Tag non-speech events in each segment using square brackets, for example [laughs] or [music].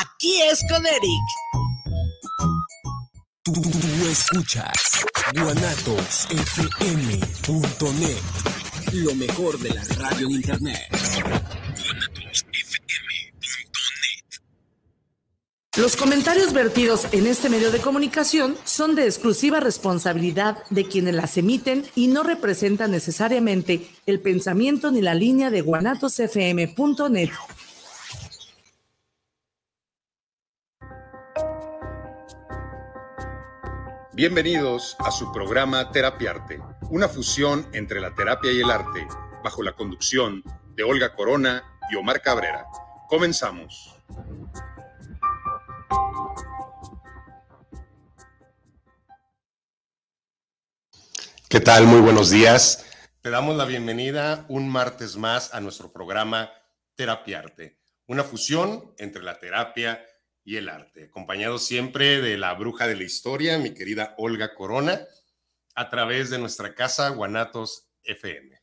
aquí es con Eric. Tú, escuchas guanatosfm.net, lo mejor de la radio en internet. Los comentarios vertidos en este medio de comunicación son de exclusiva responsabilidad de quienes las emiten y no representan necesariamente el pensamiento ni la línea de guanatosfm.net. Bienvenidos a su programa Terapiarte, una fusión entre la terapia y el arte, bajo la conducción de Olga Corona y Omar Cabrera. Comenzamos. ¿Qué tal? Muy buenos días. Te damos la bienvenida un martes más a nuestro programa Terapiarte, una fusión entre la terapia y el arte, acompañado siempre de la bruja de la historia, mi querida Olga Corona, a través de nuestra casa Guanatos FM.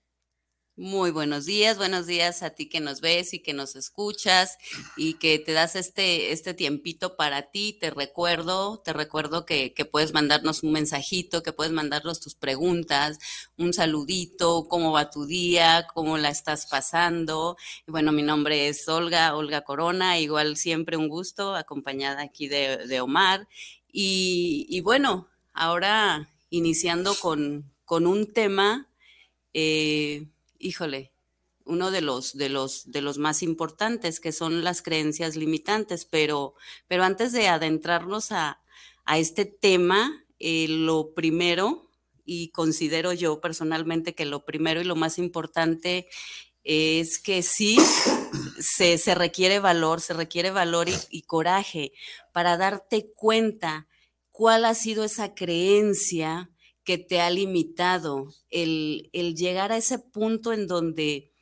Muy buenos días, buenos días a ti que nos ves y que nos escuchas y que te das este, este tiempito para ti. Te recuerdo, te recuerdo que, puedes mandarnos un mensajito, que puedes mandarnos tus preguntas, un saludito, cómo va tu día, cómo la estás pasando. Bueno, mi nombre es Olga, Olga Corona, igual siempre un gusto, acompañada aquí de, de Omar. Y, y, bueno, ahora iniciando con, con un tema. Eh, híjole, uno de los, de los, de los más importantes, que son las creencias limitantes, pero, pero antes de adentrarnos a, a este tema, eh, lo primero, y considero yo personalmente que lo primero y lo más importante es que sí se, se requiere valor, se requiere valor y, y coraje para darte cuenta cuál ha sido esa creencia que te ha limitado, el, el llegar a ese punto en donde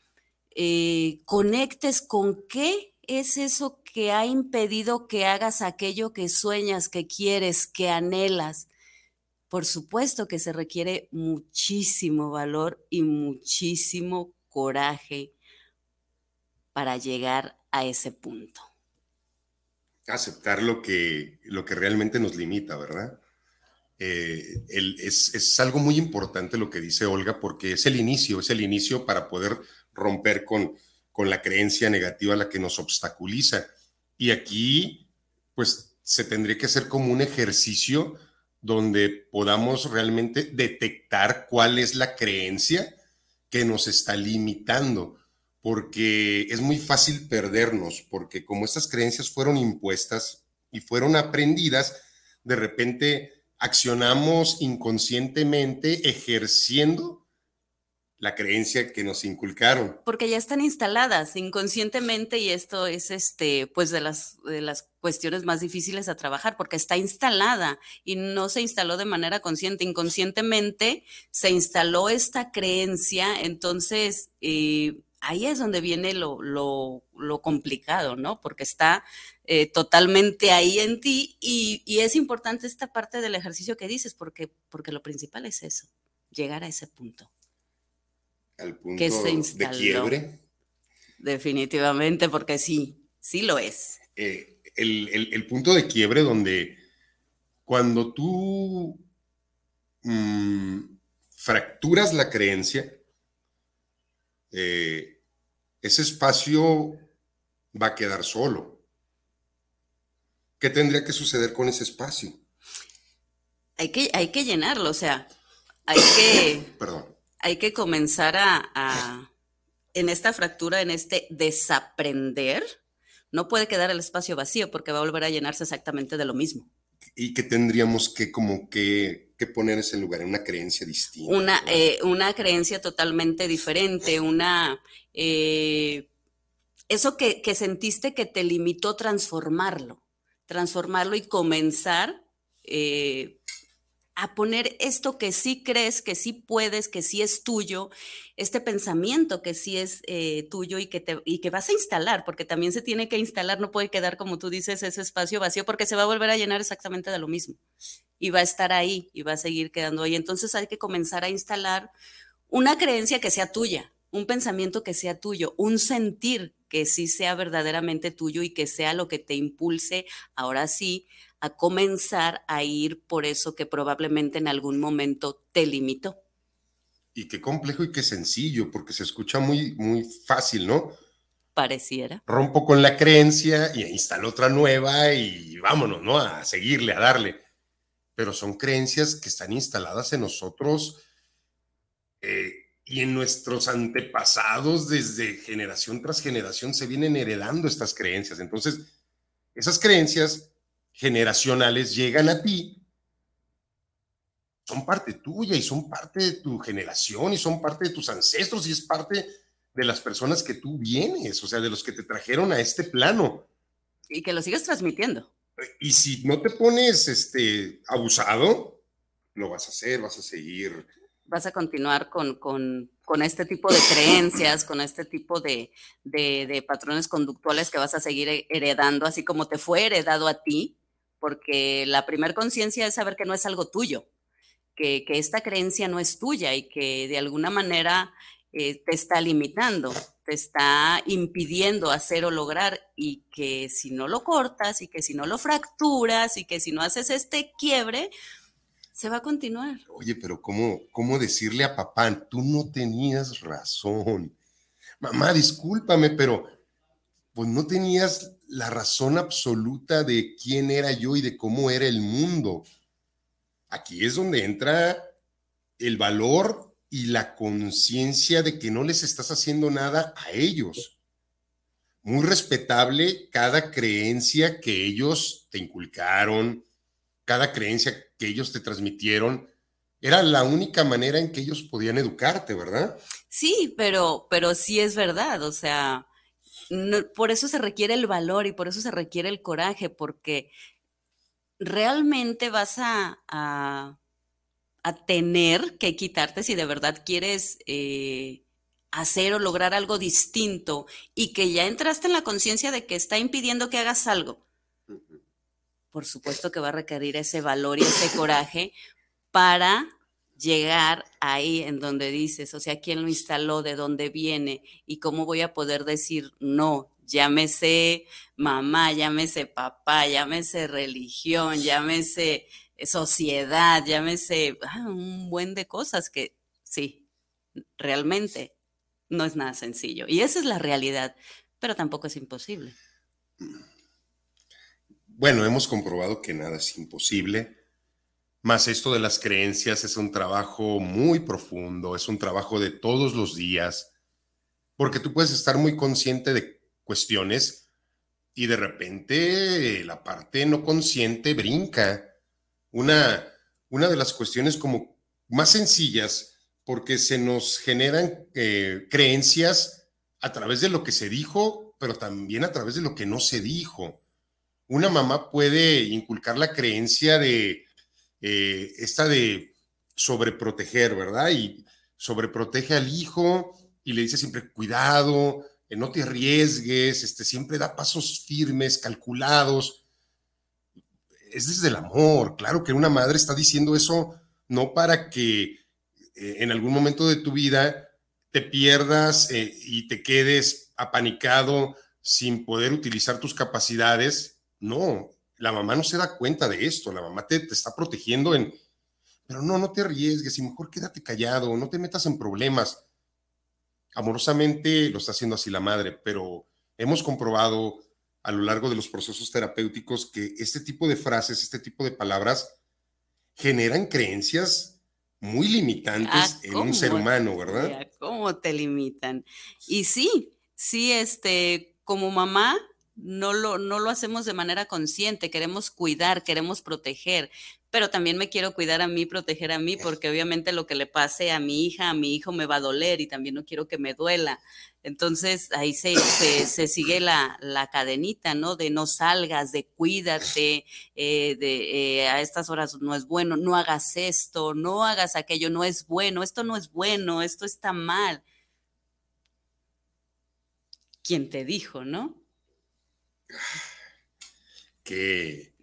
eh, conectes con qué es eso que ha impedido que hagas aquello que sueñas, que quieres, que anhelas. Por supuesto que se requiere muchísimo valor y muchísimo coraje para llegar a ese punto. Aceptar lo que, lo que realmente nos limita, ¿verdad? Eh, es, algo muy importante lo que dice Olga porque es el inicio, es el inicio para poder romper con, con la creencia negativa la que nos obstaculiza. Y aquí, pues, se tendría que hacer como un ejercicio donde podamos realmente detectar cuál es la creencia que nos está limitando, porque es muy fácil perdernos, porque como estas creencias fueron impuestas y fueron aprendidas, de repente accionamos inconscientemente ejerciendo la creencia que nos inculcaron. Porque ya están instaladas inconscientemente y esto es este pues de las de las cuestiones más difíciles a trabajar porque está instalada y no se instaló de manera consciente, inconscientemente se instaló esta creencia, entonces eh, ahí es donde viene lo, lo, lo complicado, ¿no? Porque está eh, totalmente ahí en ti y, y, es importante esta parte del ejercicio que dices porque, porque lo principal es eso, llegar a ese punto. Al punto que se de quiebre. Definitivamente, porque sí, sí lo es. Eh, el, el, el, punto de quiebre donde cuando tú mmm, fracturas la creencia, eh, ese espacio va a quedar solo. ¿Qué tendría que suceder con ese espacio? Hay que, hay que llenarlo, o sea, hay que, [coughs] Perdón. Hay que comenzar a, a, en esta fractura, en este desaprender, no puede quedar el espacio vacío porque va a volver a llenarse exactamente de lo mismo. ¿Y qué tendríamos que como que, que poner ese lugar? ¿Una creencia distinta? Una, eh, una creencia totalmente diferente, una eh, eso que, que, sentiste que te limitó transformarlo, transformarlo y comenzar eh, a poner esto que sí crees, que sí puedes, que sí es tuyo, este pensamiento que sí es eh, tuyo y que, te, y que vas a instalar, porque también se tiene que instalar, no puede quedar como tú dices ese espacio vacío, porque se va a volver a llenar exactamente de lo mismo y va a estar ahí y va a seguir quedando ahí. Entonces hay que comenzar a instalar una creencia que sea tuya, un pensamiento que sea tuyo, un sentir que sí sea verdaderamente tuyo y que sea lo que te impulse, ahora sí, a comenzar a ir por eso que probablemente en algún momento te limitó. Y qué complejo y qué sencillo, porque se escucha muy, muy fácil, ¿no? Pareciera. Rompo con la creencia y instalo otra nueva y vámonos, ¿no? A seguirle, a darle. Pero son creencias que están instaladas en nosotros eh, y en nuestros antepasados desde generación tras generación se vienen heredando estas creencias. Entonces, esas creencias generacionales llegan a ti son parte tuya y son parte de tu generación y son parte de tus ancestros y es parte de las personas que tú vienes, o sea, de los que te trajeron a este plano. Y que lo sigues transmitiendo. Y si no te pones este, abusado, lo vas a hacer, vas a seguir. Vas a continuar con, con, con este tipo de creencias, con este tipo de, de, de patrones conductuales que vas a seguir heredando, así como te fue heredado a ti, porque la primer conciencia es saber que no es algo tuyo que, esta creencia no es tuya y que de alguna manera eh, te está limitando, te está impidiendo hacer o lograr y que si no lo cortas y que si no lo fracturas y que si no haces este quiebre, se va a continuar. Oye, pero ¿cómo, cómo decirle a papá, tú no tenías razón? Mamá, discúlpame, pero pues no tenías la razón absoluta de quién era yo y de cómo era el mundo. Aquí es donde entra el valor y la conciencia de que no les estás haciendo nada a ellos. Muy respetable cada creencia que ellos te inculcaron, cada creencia que ellos te transmitieron. Era la única manera en que ellos podían educarte, ¿verdad? Sí, pero, pero sí es verdad. O sea, por eso se requiere el valor y por eso se requiere el coraje, porque realmente vas a, a, tener que quitarte si de verdad quieres eh, hacer o lograr algo distinto y que ya entraste en la conciencia de que está impidiendo que hagas algo. Por supuesto que va a requerir ese valor y ese coraje para llegar ahí en donde dices, o sea, quién lo instaló, de dónde viene y cómo voy a poder decir no, llámese mamá, llámese papá, llámese religión, llámese sociedad, llámese ah, un buen de cosas que sí, realmente no es nada sencillo. Y esa es la realidad, pero tampoco es imposible. Bueno, hemos comprobado que nada es imposible, más esto de las creencias es un trabajo muy profundo, es un trabajo de todos los días, porque tú puedes estar muy consciente de cuestiones y de repente la parte no consciente brinca. Una, una de las cuestiones como más sencillas, porque se nos generan eh, creencias a través de lo que se dijo, pero también a través de lo que no se dijo. Una mamá puede inculcar la creencia de eh, esta de sobreproteger, ¿verdad? Y sobreprotege al hijo y le dice siempre, cuidado, no te arriesgues, este, siempre da pasos firmes, calculados. Es desde el amor, claro que una madre está diciendo eso no para que eh, en algún momento de tu vida te pierdas eh, y te quedes apanicado sin poder utilizar tus capacidades. No, la mamá no se da cuenta de esto, la mamá te, te está protegiendo en, pero no, no te arriesgues y mejor quédate callado, no te metas en problemas amorosamente lo está haciendo así la madre, pero hemos comprobado a lo largo de los procesos terapéuticos que este tipo de frases, este tipo de palabras generan creencias muy limitantes ah, en un ser humano, ¿verdad? ¿Cómo te limitan? Y sí, sí, este, como mamá, no lo, no lo hacemos de manera consciente, queremos cuidar, queremos proteger, pero también me quiero cuidar a mí, proteger a mí, porque obviamente lo que le pase a mi hija, a mi hijo me va a doler y también no quiero que me duela. Entonces ahí se, se, sigue la, la, cadenita, ¿no? De no salgas, de cuídate, eh, de eh, a estas horas no es bueno, no hagas esto, no hagas aquello, no es bueno, esto no es bueno, esto está mal. ¿Quién te dijo, no? Que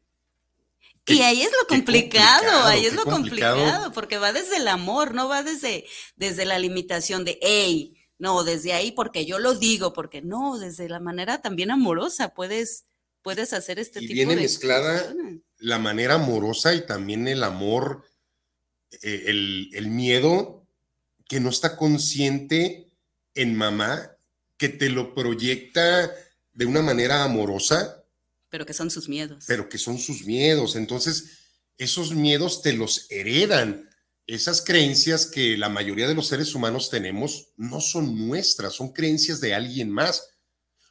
y ahí es lo complicado, ahí es lo complicado. porque va desde el amor, no va desde, desde la limitación de, hey, no, desde ahí porque yo lo digo, porque no, desde la manera también amorosa puedes, puedes hacer este y tipo viene de mezclada cosas. la manera amorosa y también el amor, eh, el, el miedo que no está consciente en mamá, que te lo proyecta de una manera amorosa, Pero que son sus miedos. pero que son sus miedos. Entonces, esos miedos te los heredan. Esas creencias que la mayoría de los seres humanos tenemos no son nuestras, son creencias de alguien más.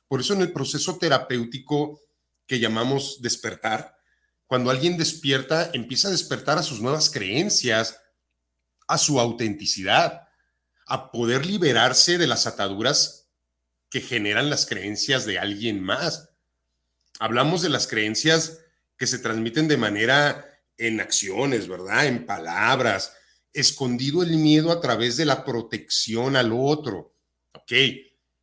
Por eso en el proceso terapéutico que llamamos despertar, cuando alguien despierta, empieza a despertar a sus nuevas creencias, a su autenticidad, a poder liberarse de las ataduras que generan las creencias de alguien más. Hablamos de las creencias que se transmiten de manera en acciones, ¿verdad? En palabras, escondido el miedo a través de la protección al otro. Ok,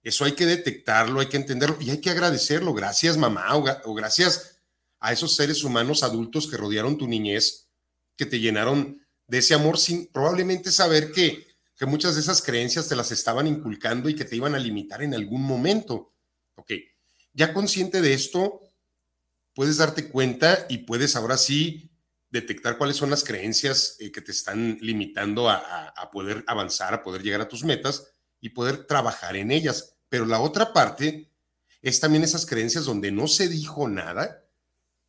eso hay que detectarlo, hay que entenderlo y hay que agradecerlo. Gracias mamá o, gracias a esos seres humanos adultos que rodearon tu niñez, que te llenaron de ese amor sin probablemente saber que, que muchas de esas creencias te las estaban inculcando y que te iban a limitar en algún momento. Ok, ya consciente de esto, puedes darte cuenta y puedes ahora sí detectar cuáles son las creencias eh, que te están limitando a, a, a, poder avanzar, a poder llegar a tus metas y poder trabajar en ellas. Pero la otra parte es también esas creencias donde no se dijo nada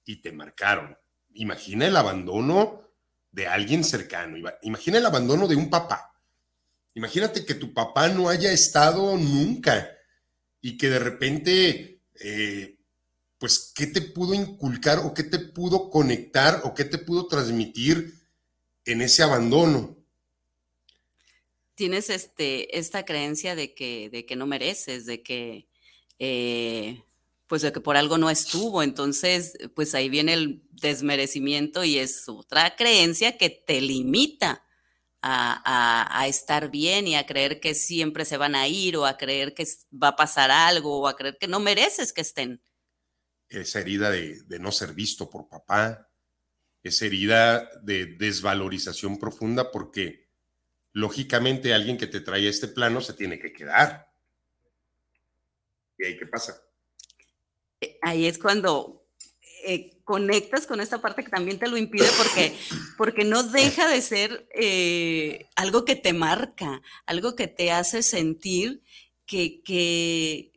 y te marcaron. Imagina el abandono de alguien cercano, imagina el abandono de un papá. Imagínate que tu papá no haya estado nunca y que de repente... Eh, pues, ¿qué te pudo inculcar o qué te pudo conectar o qué te pudo transmitir en ese abandono? Tienes este, esta creencia de que, de que no mereces, de que, eh, pues, de que por algo no estuvo. Entonces, pues ahí viene el desmerecimiento y es otra creencia que te limita. A, a, a, estar bien y a creer que siempre se van a ir o a creer que va a pasar algo o a creer que no mereces que estén esa herida de, de, no ser visto por papá, esa herida de desvalorización profunda, porque lógicamente alguien que te trae a este plano se tiene que quedar. ¿Y ahí qué pasa? Ahí es cuando eh, conectas con esta parte que también te lo impide porque, porque no deja de ser eh, algo que te marca, algo que te hace sentir que, que,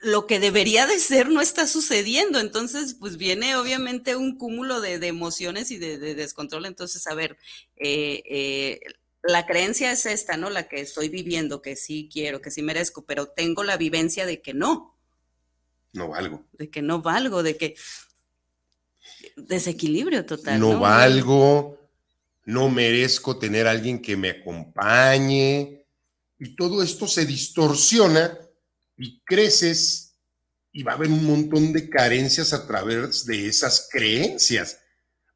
lo que debería de ser no está sucediendo. Entonces, pues viene obviamente un cúmulo de, de emociones y de, de, descontrol. Entonces, a ver, eh, eh, la creencia es esta, ¿no? La que estoy viviendo, que sí quiero, que sí merezco, pero tengo la vivencia de que no. No valgo. De que no valgo, de que desequilibrio total. No, ¿no? valgo, no merezco tener a alguien que me acompañe. Y todo esto se distorsiona y creces y va a haber un montón de carencias a través de esas creencias,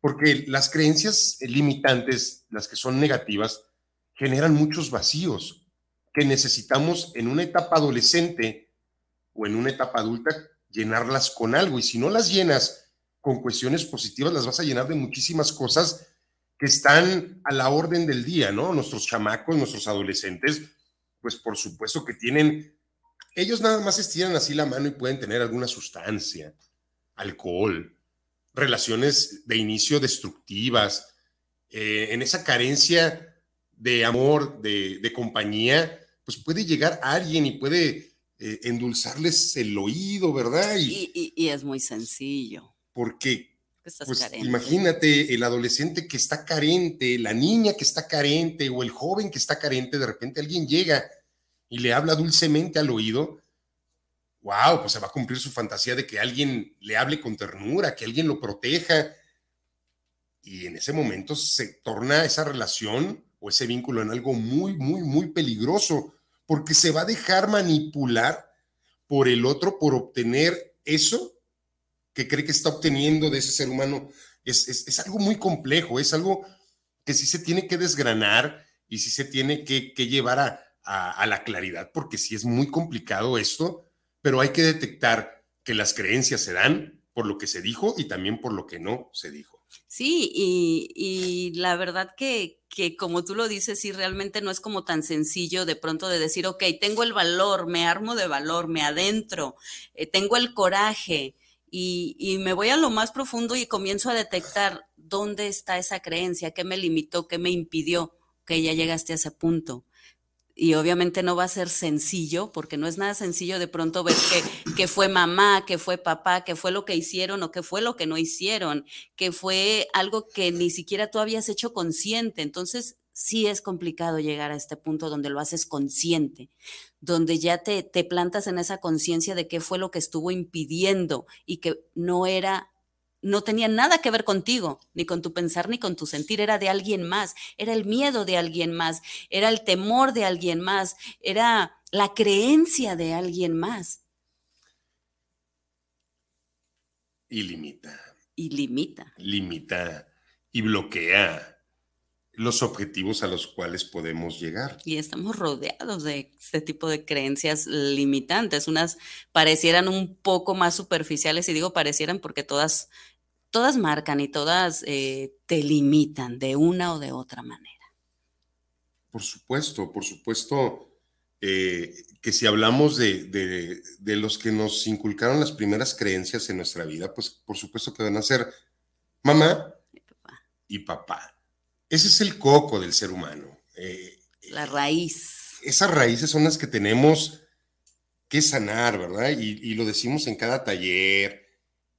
porque las creencias limitantes, las que son negativas, generan muchos vacíos que necesitamos en una etapa adolescente o en una etapa adulta llenarlas con algo y si no las llenas con cuestiones positivas, las vas a llenar de muchísimas cosas que están a la orden del día, ¿no? Nuestros chamacos, nuestros adolescentes, pues por supuesto que tienen ellos nada más estiran así la mano y pueden tener alguna sustancia, alcohol, relaciones de inicio destructivas, eh, en esa carencia de amor, de, compañía, pues puede llegar alguien y puede eh, endulzarles el oído, ¿verdad? Y, es muy sencillo. Porque, pues imagínate el adolescente que está carente, la niña que está carente o el joven que está carente, de repente alguien llega y le habla dulcemente al oído, wow, pues se va a cumplir su fantasía de que alguien le hable con ternura, que alguien lo proteja. Y en ese momento se torna esa relación o ese vínculo en algo muy, muy, muy peligroso, porque se va a dejar manipular por el otro por obtener eso que cree que está obteniendo de ese ser humano. Es, es, es algo muy complejo, es algo que sí se tiene que desgranar y sí se tiene que, que llevar a, a, la claridad, porque sí es muy complicado esto, pero hay que detectar que las creencias se dan por lo que se dijo y también por lo que no se dijo. Sí, y, y la verdad que, que como tú lo dices, sí, realmente no es como tan sencillo de pronto de decir, ok, tengo el valor, me armo de valor, me adentro, eh, tengo el coraje y, me voy a lo más profundo y comienzo a detectar dónde está esa creencia, qué me limitó, qué me impidió que ya llegaste a ese punto y obviamente no va a ser sencillo, porque no es nada sencillo de pronto ver que, que, fue mamá, que fue papá, que fue lo que hicieron o que fue lo que no hicieron, que fue algo que ni siquiera tú habías hecho consciente. Entonces, sí es complicado llegar a este punto donde lo haces consciente, donde ya te, te plantas en esa conciencia de qué fue lo que estuvo impidiendo y que no era no tenía nada que ver contigo, ni con tu pensar, ni con tu sentir, era de alguien más, era el miedo de alguien más, era el temor de alguien más, era la creencia de alguien más. Y limita. Y limita. Limita y bloquea los objetivos a los cuales podemos llegar. Y estamos rodeados de este tipo de creencias limitantes. Unas parecieran un poco más superficiales, y digo parecieran porque todas, todas marcan y todas eh, te limitan de una o de otra manera. Por supuesto, por supuesto. Eh, que si hablamos de, de, los que nos inculcaron las primeras creencias en nuestra vida, pues por supuesto que van a ser mamá y papá. Y papá ese es el coco del ser humano. Eh, la raíz. Esas raíces son las que tenemos que sanar, ¿verdad? Y, lo decimos en cada taller,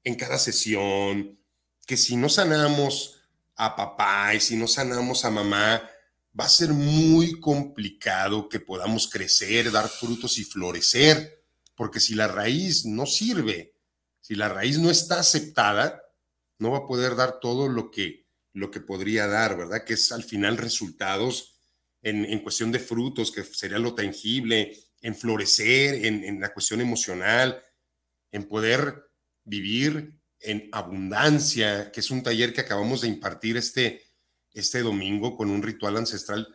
en cada sesión, que si no sanamos a papá y si no sanamos a mamá, va a ser muy complicado que podamos crecer, dar frutos y florecer, porque si la raíz no sirve, si la raíz no está aceptada, no va a poder dar todo lo que lo que podría dar, ¿verdad? Que es al final resultados en, cuestión de frutos, que sería lo tangible, en florecer, en, la cuestión emocional, en poder vivir en abundancia, que es un taller que acabamos de impartir este, este domingo con un ritual ancestral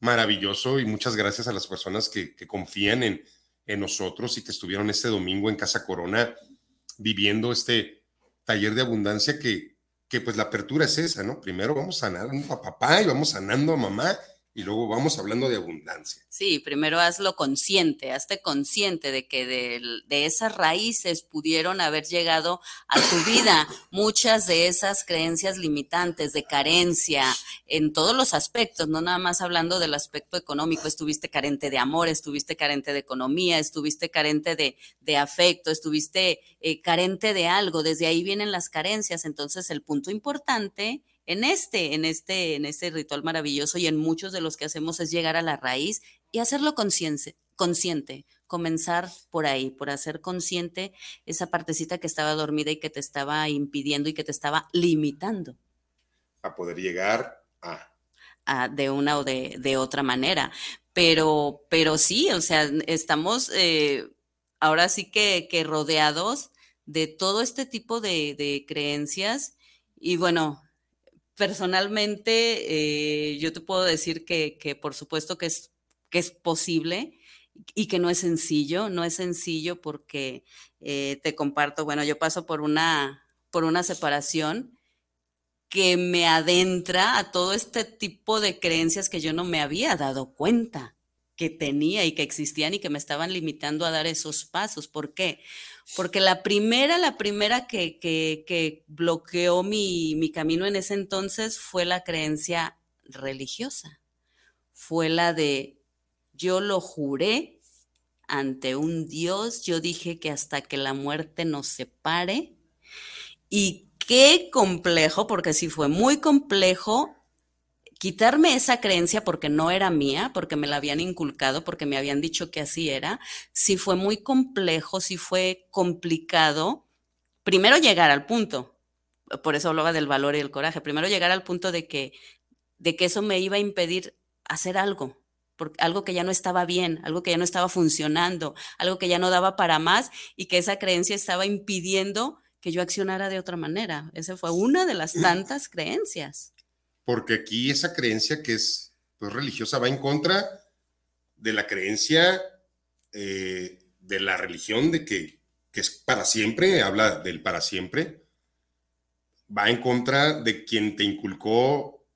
maravilloso y muchas gracias a las personas que, que confían en, en nosotros y que estuvieron este domingo en Casa Corona viviendo este taller de abundancia que, que pues la apertura es esa, ¿no? Primero vamos sanando a papá y vamos sanando a mamá y luego vamos hablando de abundancia. Sí, primero hazlo consciente, hazte consciente de que de, de, esas raíces pudieron haber llegado a tu vida. [coughs] Muchas de esas creencias limitantes de carencia en todos los aspectos, no nada más hablando del aspecto económico, estuviste carente de amor, estuviste carente de economía, estuviste carente de, de afecto, estuviste eh, carente de algo, desde ahí vienen las carencias, entonces el punto importante en este, en este, en este ritual maravilloso y en muchos de los que hacemos es llegar a la raíz y hacerlo consciente, consciente, comenzar por ahí, por hacer consciente esa partecita que estaba dormida y que te estaba impidiendo y que te estaba limitando. A poder llegar a... a de una o de, de, otra manera. Pero, pero sí, o sea, estamos eh, ahora sí que, que, rodeados de todo este tipo de, de creencias y bueno, personalmente, eh, yo te puedo decir que, por supuesto que es, que es posible y que no es sencillo, no es sencillo porque eh, te comparto, bueno, yo paso por una, por una separación que me adentra a todo este tipo de creencias que yo no me había dado cuenta que tenía y que existían y que me estaban limitando a dar esos pasos. ¿Por qué? Porque la primera, la primera que, que, bloqueó mi, mi camino en ese entonces fue la creencia religiosa. Fue la de yo lo juré ante un Dios, yo dije que hasta que la muerte nos separe. Y qué complejo, porque sí fue muy complejo quitarme esa creencia porque no era mía, porque me la habían inculcado, porque me habían dicho que así era, sí fue muy complejo, sí fue complicado. Primero llegar al punto, por eso hablaba del valor y el coraje, primero llegar al punto de que, de que eso me iba a impedir hacer algo, algo que ya no estaba bien, algo que ya no estaba funcionando, algo que ya no daba para más y que esa creencia estaba impidiendo que yo accionara de otra manera. Esa fue una de las tantas creencias porque aquí esa creencia que es pues, religiosa va en contra de la creencia eh, de la religión de que, que, es para siempre, habla del para siempre, va en contra de quien te inculcó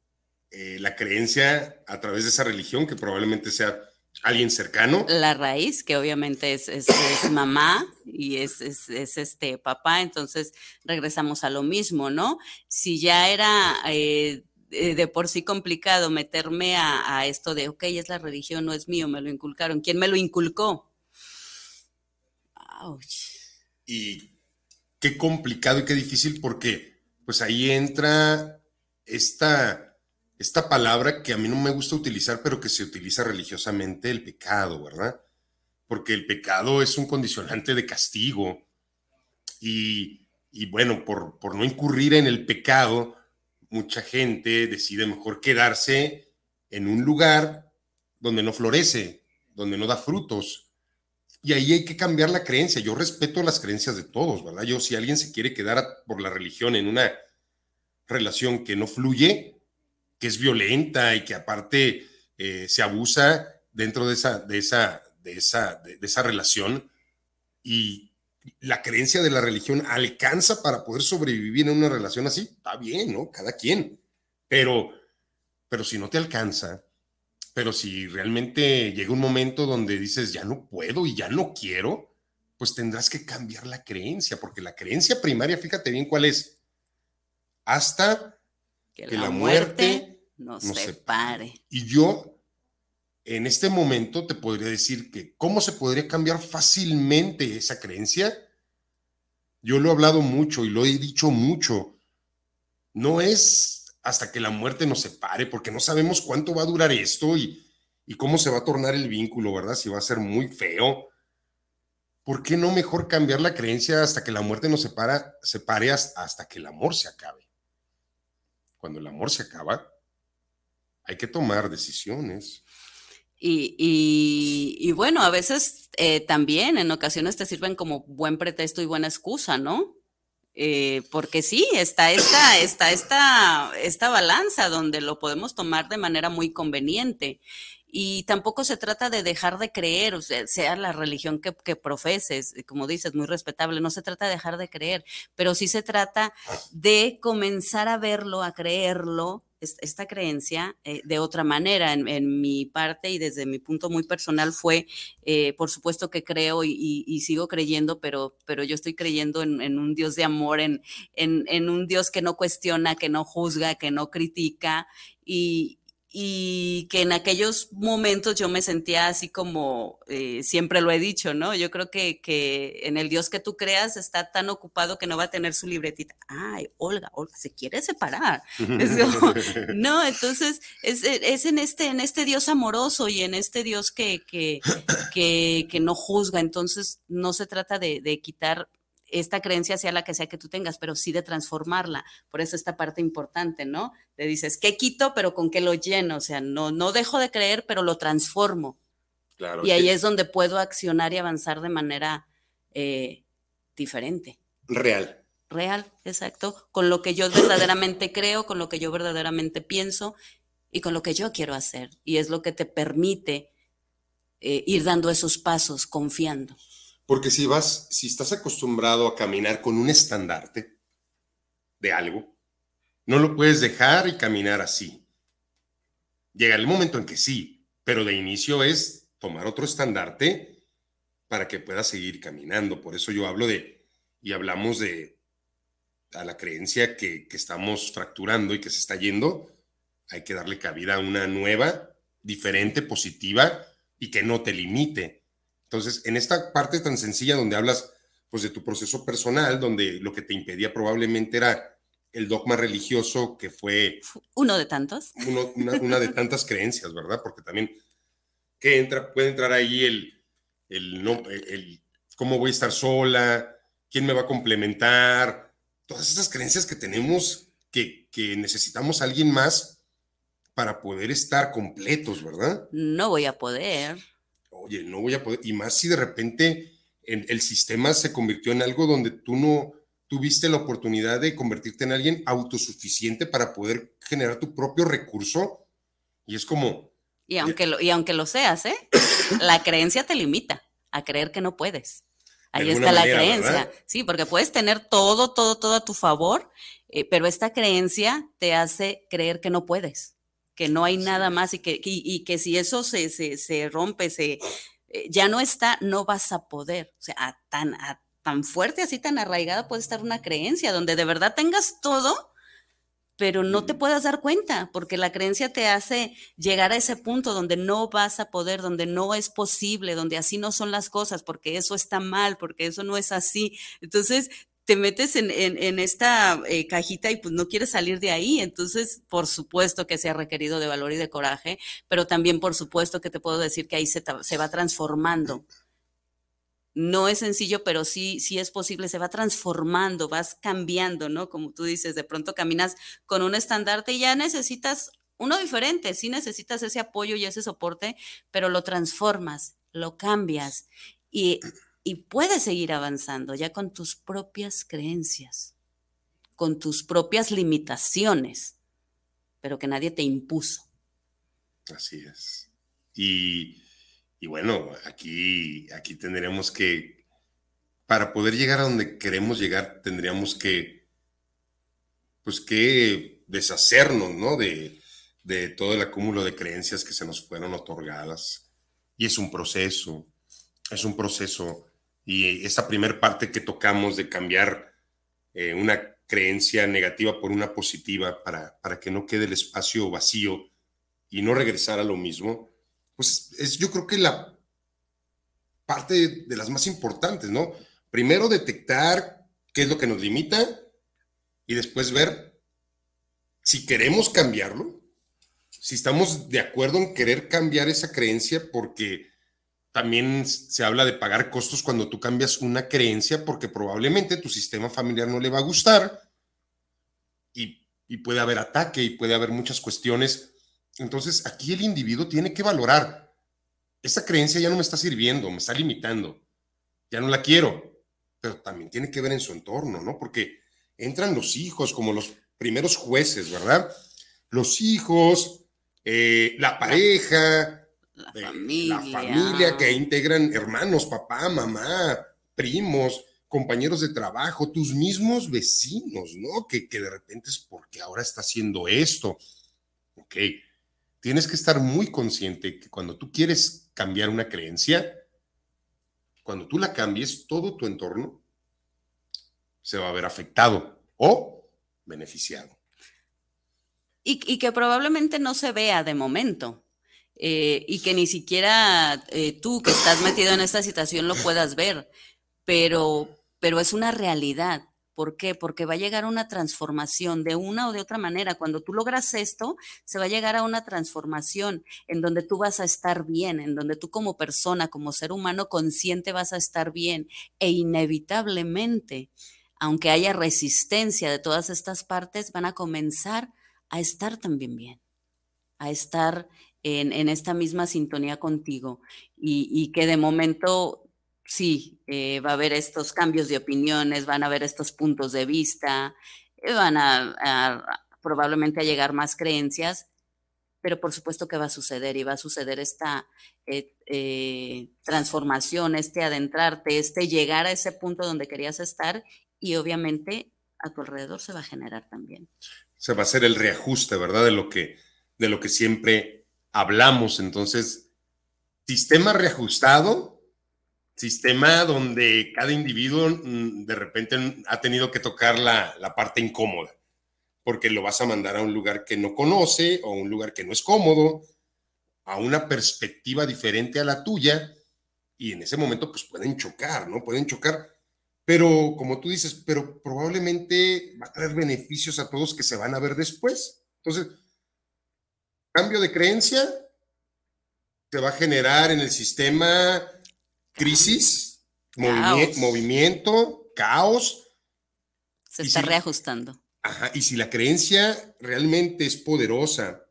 eh, la creencia a través de esa religión, que probablemente sea alguien cercano. La raíz, que obviamente es, es, mamá y es, es, este papá, entonces regresamos a lo mismo, ¿no? Si ya era eh, de por sí complicado meterme a, esto de, ok, es la religión, no es mío, me lo inculcaron. ¿Quién me lo inculcó? Y qué complicado y qué difícil porque pues ahí entra esta, esta palabra que a mí no me gusta utilizar, pero que se utiliza religiosamente, el pecado, ¿verdad? Porque el pecado es un condicionante de castigo. Y, y bueno, por, por no incurrir en el pecado, mucha gente decide mejor quedarse en un lugar donde no florece, donde no da frutos. Y ahí hay que cambiar la creencia. Yo respeto las creencias de todos, ¿verdad? Yo, si alguien se quiere quedar por la religión en una relación que no fluye, que es violenta y que aparte eh, se abusa dentro de esa, de esa, de esa, de esa relación y la creencia de la religión alcanza para poder sobrevivir en una relación así, está bien, ¿no? Cada quien. Pero, pero si no te alcanza, pero si realmente llega un momento donde dices, ya no puedo y ya no quiero, pues tendrás que cambiar la creencia, porque la creencia primaria, fíjate bien cuál es, hasta que, la, muerte, nos, separe. Y yo en este momento te podría decir que cómo se podría cambiar fácilmente esa creencia. Yo lo he hablado mucho y lo he dicho mucho. No es hasta que la muerte nos separe, porque no sabemos cuánto va a durar esto y, cómo se va a tornar el vínculo, ¿verdad? Si va a ser muy feo. ¿Por qué no mejor cambiar la creencia hasta que la muerte nos separa, separe hasta que el amor se acabe? Cuando el amor se acaba, hay que tomar decisiones. Y, bueno, a veces eh, también en ocasiones te sirven como buen pretexto y buena excusa, ¿no? Eh, porque sí, está esta, está esta, esta balanza donde lo podemos tomar de manera muy conveniente. Y tampoco se trata de dejar de creer, o sea, sea la religión que, que, profeses, como dices, muy respetable, no se trata de dejar de creer, pero sí se trata de comenzar a verlo, a creerlo, esta creencia eh, de otra manera. En, mi parte y desde mi punto muy personal fue, eh, por supuesto que creo y, sigo creyendo, pero, pero yo estoy creyendo en, un Dios de amor, en, en, un Dios que no cuestiona, que no juzga, que no critica y, y que en aquellos momentos yo me sentía así como eh, siempre lo he dicho, ¿no? Yo creo que, que, en el Dios que tú creas está tan ocupado que no va a tener su libretita. Ay, Olga, Olga, se quiere separar. [laughs] [laughs] no, entonces es, es, en, este, en este Dios amoroso y en este Dios que, que, que, que no juzga. Entonces no se trata de, de quitar esta creencia sea la que sea que tú tengas, pero sí de transformarla. Por eso esta parte importante, ¿no? Te dices, ¿qué quito, pero con qué lo lleno? O sea, no, no dejo de creer, pero lo transformo. Claro, y ahí es donde puedo accionar y avanzar de manera eh, diferente. Real. Real, exacto. Con lo que yo verdaderamente creo, con lo que yo verdaderamente pienso y con lo que yo quiero hacer. Y es lo que te permite eh, ir dando esos pasos confiando. Porque si vas, si estás acostumbrado a caminar con un estandarte de algo, no lo puedes dejar y caminar así. Llega el momento en que sí, pero de inicio es tomar otro estandarte para que puedas seguir caminando. Por eso yo hablo de, y hablamos de a la creencia que estamos fracturando y que se está yendo, hay que darle cabida a una nueva, diferente, positiva y que no te limite entonces, en esta parte tan sencilla donde hablas pues de tu proceso personal, donde lo que te impedía probablemente era el dogma religioso que fue... Uno de tantos. una, de tantas creencias, ¿verdad? Porque también que entra, puede entrar ahí el, el, no, el, cómo voy a estar sola, quién me va a complementar, todas esas creencias que tenemos que, que necesitamos a alguien más para poder estar completos, ¿verdad? No voy a poder oye, no voy a poder, y más si de repente el sistema se convirtió en algo donde tú no tuviste la oportunidad de convertirte en alguien autosuficiente para poder generar tu propio recurso, y es como... Y aunque lo, y aunque lo seas, ¿eh? la creencia te limita a creer que no puedes. Ahí está la creencia. Sí, porque puedes tener todo, todo, todo a tu favor, eh, pero esta creencia te hace creer que no puedes. Que no hay nada más y que, y, que si eso se, se, rompe, se, eh, ya no está, no vas a poder. O sea, tan, tan fuerte, así tan arraigada puede estar una creencia donde de verdad tengas todo, pero no te puedas dar cuenta, porque la creencia te hace llegar a ese punto donde no vas a poder, donde no es posible, donde así no son las cosas, porque eso está mal, porque eso no es así. Entonces te metes en, esta eh, cajita y pues no quieres salir de ahí. Entonces, por supuesto que se ha requerido de valor y de coraje, pero también por supuesto que te puedo decir que ahí se, se va transformando no es sencillo, pero sí, sí es posible, se va transformando, vas cambiando, ¿no? Como tú dices, de pronto caminas con un estandarte y ya necesitas uno diferente, sí necesitas ese apoyo y ese soporte, pero lo transformas, lo cambias y, y puedes seguir avanzando ya con tus propias creencias, con tus propias limitaciones, pero que nadie te impuso. Así es. Y y bueno, aquí, aquí tendríamos que, para poder llegar a donde queremos llegar, tendríamos que, pues que deshacernos, ¿no? De, de todo el acúmulo de creencias que se nos fueron otorgadas. Y es un proceso, es un proceso. Y esa primer parte que tocamos de cambiar eh, una creencia negativa por una positiva para, para que no quede el espacio vacío y no regresar a lo mismo, pues es yo creo que la parte de las más importantes, ¿no? Primero detectar qué es lo que nos limita y después ver si queremos cambiarlo, si estamos de acuerdo en querer cambiar esa creencia, porque también se habla de pagar costos cuando tú cambias una creencia, porque probablemente tu sistema familiar no le va a gustar y, y puede haber ataque y puede haber muchas cuestiones entonces, aquí el individuo tiene que valorar, esa creencia ya no me está sirviendo, me está limitando, ya no la quiero, pero también tiene que ver en su entorno, ¿no? Porque entran los hijos como los primeros jueces, ¿verdad? Los hijos, eh, la pareja, la, familia. la familia que integran hermanos, papá, mamá, primos, compañeros de trabajo, tus mismos vecinos, ¿no? Que, que de repente es porque ahora está haciendo esto. Ok, tienes que estar muy consciente que cuando tú quieres cambiar una creencia, cuando tú la cambies, todo tu entorno se va a ver afectado o beneficiado. Y, que probablemente no se vea de momento. Eh, y que ni siquiera eh, tú que estás metido en esta situación lo puedas ver, pero, pero es una realidad. ¿Por qué? Porque va a llegar una transformación de una o de otra manera. Cuando tú logras esto, se va a llegar a una transformación en donde tú vas a estar bien, en donde tú como persona, como ser humano consciente vas a estar bien e inevitablemente, aunque haya resistencia de todas estas partes, van a comenzar a estar también bien, a estar en, esta misma sintonía contigo y, y que de momento sí, eh, va a haber estos cambios de opiniones, van a haber estos puntos de vista, eh, van a, probablemente a llegar más creencias, pero por supuesto que va a suceder y va a suceder esta eh, transformación, este adentrarte, este llegar a ese punto donde querías estar y obviamente a tu alrededor se va a generar también. Se va a hacer el reajuste, ¿verdad? De lo que, de lo que siempre hablamos. Entonces, sistema reajustado sistema donde cada individuo mm, de repente ha tenido que tocar la, parte incómoda, porque lo vas a mandar a un lugar que no conoce o un lugar que no es cómodo, a una perspectiva diferente a la tuya, y en ese momento pues pueden chocar, ¿no? Pueden chocar, pero como tú dices, pero probablemente va a traer beneficios a todos que se van a ver después. Entonces, cambio de creencia se va a generar en el sistema crisis, movimiento, caos. Se está reajustando. Ajá, y si la creencia realmente es poderosa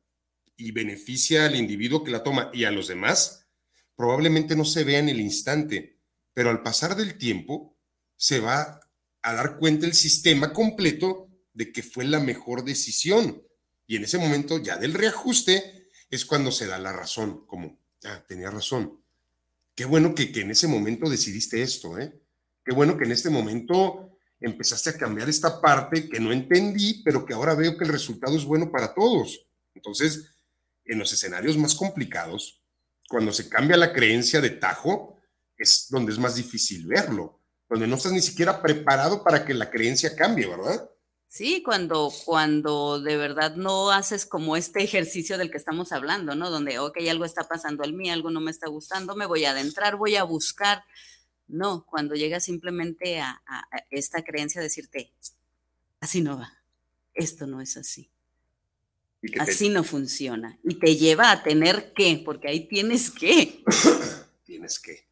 y beneficia al individuo que la toma y a los demás, probablemente no se vea en el instante, pero al pasar del tiempo se va a dar cuenta el sistema completo de que fue la mejor decisión. Y en ese momento ya del reajuste es cuando se da la razón, como, ah, tenía razón, Qué bueno que, en ese momento decidiste esto, ¿eh? Qué bueno que en este momento empezaste a cambiar esta parte que no entendí, pero que ahora veo que el resultado es bueno para todos. Entonces, en los escenarios más complicados, cuando se cambia la creencia de tajo, es donde es más difícil verlo, donde no estás ni siquiera preparado para que la creencia cambie, ¿verdad? Sí, cuando, cuando de verdad no haces como este ejercicio del que estamos hablando, ¿no? Donde, ok, algo está pasando al mí, algo no me está gustando, me voy a adentrar, voy a buscar. No, cuando llegas simplemente a, esta creencia, decirte, así no va, esto no es así. Así no funciona. Y te lleva a tener que, porque ahí tienes que. tienes que.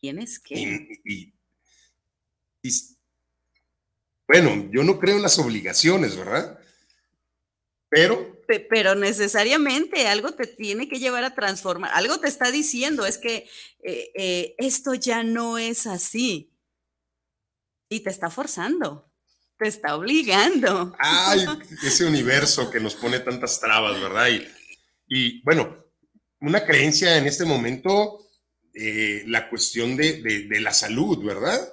Tienes que. y, bueno, yo no creo en las obligaciones, ¿verdad? Pero... Pero necesariamente algo te tiene que llevar a transformar, algo te está diciendo, es que eh, eh, esto ya no es así. Y te está forzando, te está obligando. Ay, [laughs] ese universo que nos pone tantas trabas, ¿verdad? Y, bueno, una creencia en este momento, eh, la cuestión de, de la salud, ¿verdad?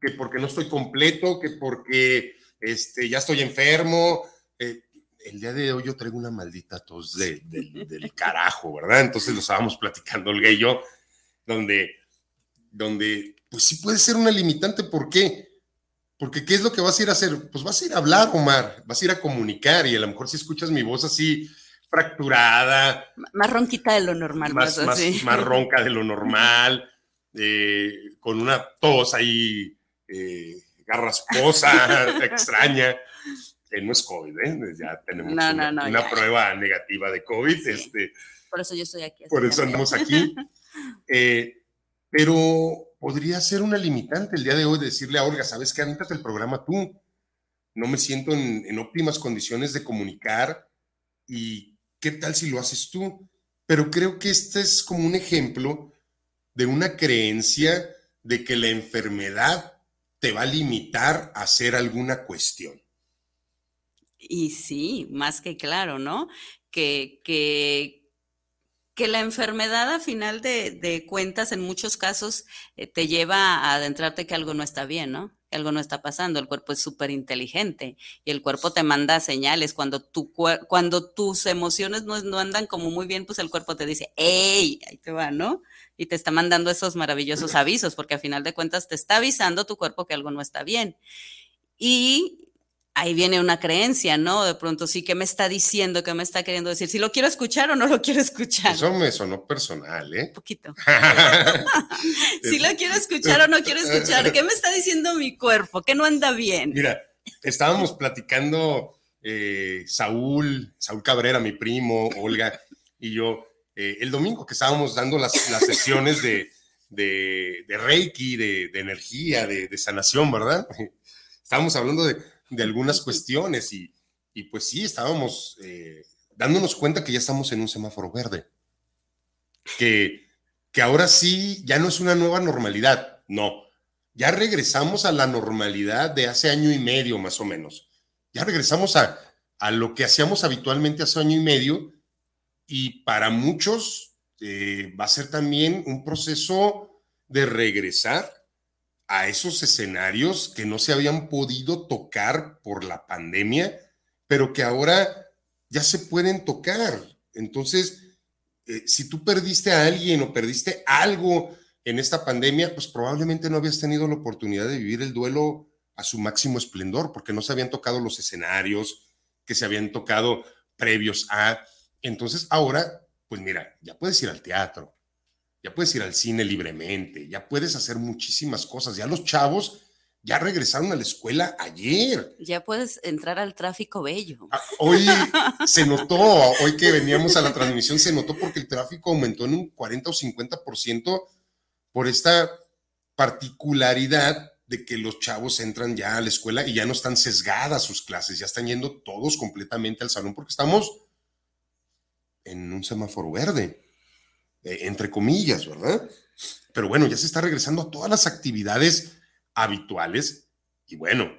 Que porque no estoy completo, que porque este, ya estoy enfermo. Eh, el día de hoy yo traigo una maldita tos de, del carajo, ¿verdad? Entonces lo estábamos platicando Olga y yo, donde, donde, pues sí puede ser una limitante. ¿Por qué? Porque ¿qué es lo que vas a ir a hacer? Pues vas a ir a hablar, Omar, vas a ir a comunicar y a lo mejor si escuchas mi voz así fracturada. Más ronquita de lo normal. Más, más, más [laughs] ronca de lo normal, eh, con una tos ahí eh, garrasposa, [laughs] extraña, que no es COVID, ¿eh? Ya tenemos una, prueba negativa de COVID. Este, por eso yo estoy aquí. Por eso andamos aquí. [laughs] Eh, pero podría ser una limitante el día de hoy decirle a Olga, ¿sabes qué? Avéntate el programa tú. No me siento en, en óptimas condiciones de comunicar y qué tal si lo haces tú. Pero creo que este es como un ejemplo de una creencia de que la enfermedad te va a limitar a hacer alguna cuestión. Y sí, más que claro, ¿no? Que, que, que la enfermedad a final de, cuentas en muchos casos eh, te lleva a adentrarte que algo no está bien, ¿no? Que algo no está pasando. El cuerpo es súper inteligente y el cuerpo te manda señales. Cuando, tu, cuando tus emociones no, no andan como muy bien, pues el cuerpo te dice, ¡Ey! Ahí te va, ¿no? Y te está mandando esos maravillosos avisos, porque a final de cuentas te está avisando tu cuerpo que algo no está bien. Y ahí viene una creencia, ¿no? De pronto sí, ¿qué me está diciendo? ¿Qué me está queriendo decir? Si lo quiero escuchar o no lo quiero escuchar. Eso me sonó personal, ¿eh? Un poquito. [laughs] [laughs] si lo quiero escuchar o no quiero escuchar. ¿Qué me está diciendo mi cuerpo? ¿Qué no anda bien? Mira, estábamos platicando eh, Saúl, Saúl Cabrera, mi primo, Olga y yo, eh, el domingo que estábamos dando las, sesiones de, Reiki, de, energía, de, sanación, ¿verdad? [laughs] Estábamos hablando de, algunas cuestiones y, pues sí, estábamos eh, dándonos cuenta que ya estamos en un semáforo verde, que, que ahora sí ya no es una nueva normalidad, no, ya regresamos a la normalidad de hace año y medio más o menos, ya regresamos a, a lo que hacíamos habitualmente hace año y medio y para muchos eh, va a ser también un proceso de regresar a esos escenarios que no se habían podido tocar por la pandemia, pero que ahora ya se pueden tocar. Entonces, eh, si tú perdiste a alguien o perdiste algo en esta pandemia, pues probablemente no habías tenido la oportunidad de vivir el duelo a su máximo esplendor, porque no se habían tocado los escenarios que se habían tocado previos a entonces ahora, pues mira, ya puedes ir al teatro, ya puedes ir al cine libremente, ya puedes hacer muchísimas cosas. Ya los chavos ya regresaron a la escuela ayer. Ya puedes entrar al tráfico bello. Ah, hoy se notó, hoy que veníamos a la transmisión, se notó porque el tráfico aumentó en un 40 o 50% por esta particularidad de que los chavos entran ya a la escuela y ya no están sesgadas sus clases, ya están yendo todos completamente al salón porque estamos en un semáforo verde, eh, entre comillas, ¿verdad? Pero bueno, ya se está regresando a todas las actividades habituales y bueno,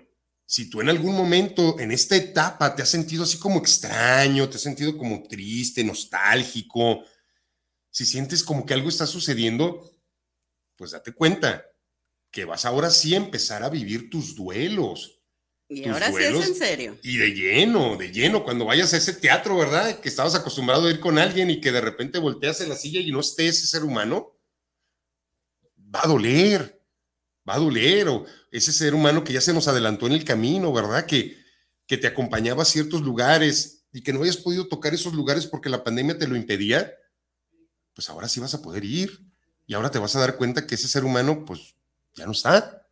si tú en algún momento en esta etapa te has sentido así como extraño, te has sentido como triste, nostálgico, si sientes como que algo está sucediendo, pues date cuenta que vas ahora sí a empezar a vivir tus duelos, Y ahora sí es en serio. Y de lleno, de lleno, cuando vayas a ese teatro, ¿verdad? Que estabas acostumbrado a ir con alguien y que de repente volteas en la silla y no esté ese ser humano, va a doler, va a doler, o ese ser humano que ya se nos adelantó en el camino, ¿verdad? Que, que te acompañaba a ciertos lugares y que no hayas podido tocar esos lugares porque la pandemia te lo impedía, pues ahora sí vas a poder ir y ahora te vas a dar cuenta que ese ser humano, pues ya no está.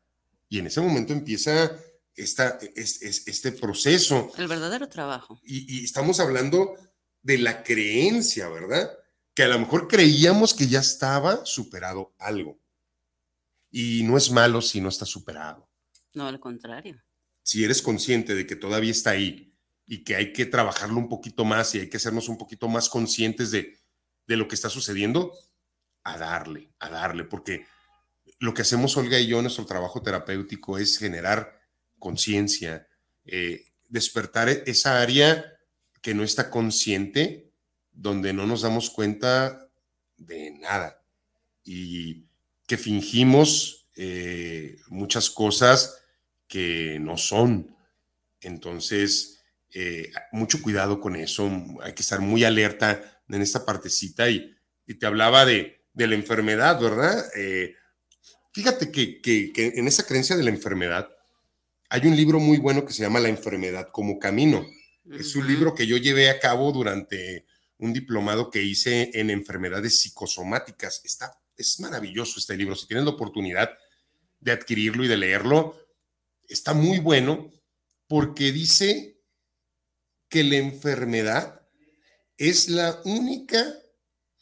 Y en ese momento empieza esta, es, este proceso. El verdadero trabajo. Y, y, estamos hablando de la creencia, ¿verdad? Que a lo mejor creíamos que ya estaba superado algo. Y no es malo si no está superado. No, al contrario. Si eres consciente de que todavía está ahí y que hay que trabajarlo un poquito más y hay que hacernos un poquito más conscientes de, de lo que está sucediendo, a darle, a darle, porque lo que hacemos Olga y yo, nuestro trabajo terapéutico es generar conciencia, eh, despertar esa área que no está consciente, donde no nos damos cuenta de nada y que fingimos eh, muchas cosas que no son. Entonces, eh, mucho cuidado con eso, hay que estar muy alerta en esta partecita y, te hablaba de, de, la enfermedad, ¿verdad? fíjate que, que en esa creencia de la enfermedad, hay un libro muy bueno que se llama La enfermedad como camino. Es un libro que yo llevé a cabo durante un diplomado que hice en enfermedades psicosomáticas. Está, es maravilloso este libro. Si tienes la oportunidad de adquirirlo y de leerlo, está muy bueno porque dice que la enfermedad es la única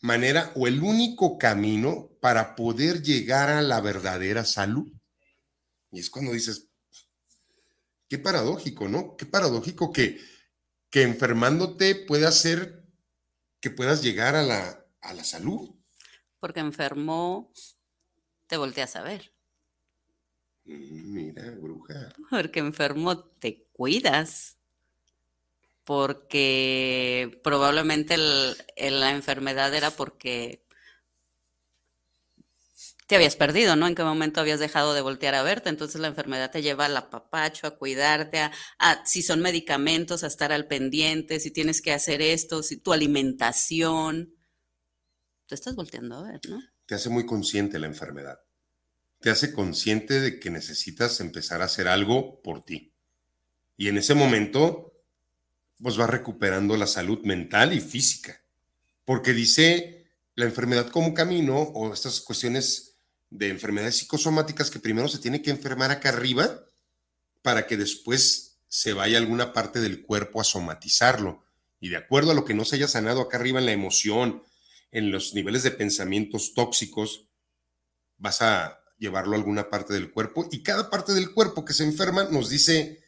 manera o el único camino para poder llegar a la verdadera salud. Y es cuando dices, Qué paradójico, ¿no? Qué paradójico que, que enfermándote pueda hacer que puedas llegar a la, a la salud. Porque enfermó, te volteas a ver. Mm, mira, bruja. Porque enfermo te cuidas. Porque probablemente la enfermedad era porque te habías perdido, ¿no? En qué momento habías dejado de voltear a verte. Entonces la enfermedad te lleva al apapacho, a cuidarte, a, si son medicamentos, a estar al pendiente, si tienes que hacer esto, si tu alimentación. Te estás volteando a ver, ¿no? Te hace muy consciente la enfermedad. Te hace consciente de que necesitas empezar a hacer algo por ti. Y en ese momento, pues vas recuperando la salud mental y física. Porque dice la enfermedad como camino o estas cuestiones de enfermedades psicosomáticas que primero se tiene que enfermar acá arriba para que después se vaya alguna parte del cuerpo a somatizarlo. Y de acuerdo a lo que no se haya sanado acá arriba en la emoción, en los niveles de pensamientos tóxicos, vas a llevarlo a alguna parte del cuerpo y cada parte del cuerpo que se enferma nos dice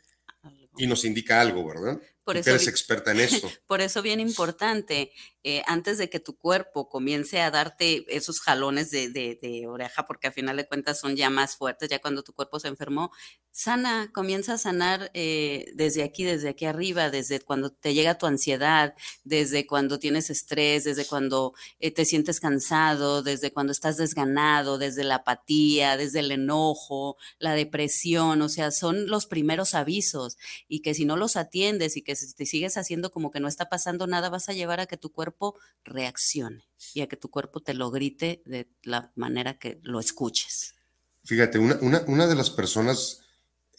y nos indica algo, ¿verdad? Por eso, eres experta en eso. [laughs] Por eso bien importante, eh, antes de que tu cuerpo comience a darte esos jalones de, de, oreja, porque al final de cuentas son ya más fuertes, ya cuando tu cuerpo se enfermó, sana, comienza a sanar eh, desde aquí, desde aquí arriba, desde cuando te llega tu ansiedad, desde cuando tienes estrés, desde cuando eh, te sientes cansado, desde cuando estás desganado, desde la apatía, desde el enojo, la depresión, o sea, son los primeros avisos y que si no los atiendes y que si te sigues haciendo como que no está pasando nada, vas a llevar a que tu cuerpo reaccione y a que tu cuerpo te lo grite de la manera que lo escuches. Fíjate, una, una, de las personas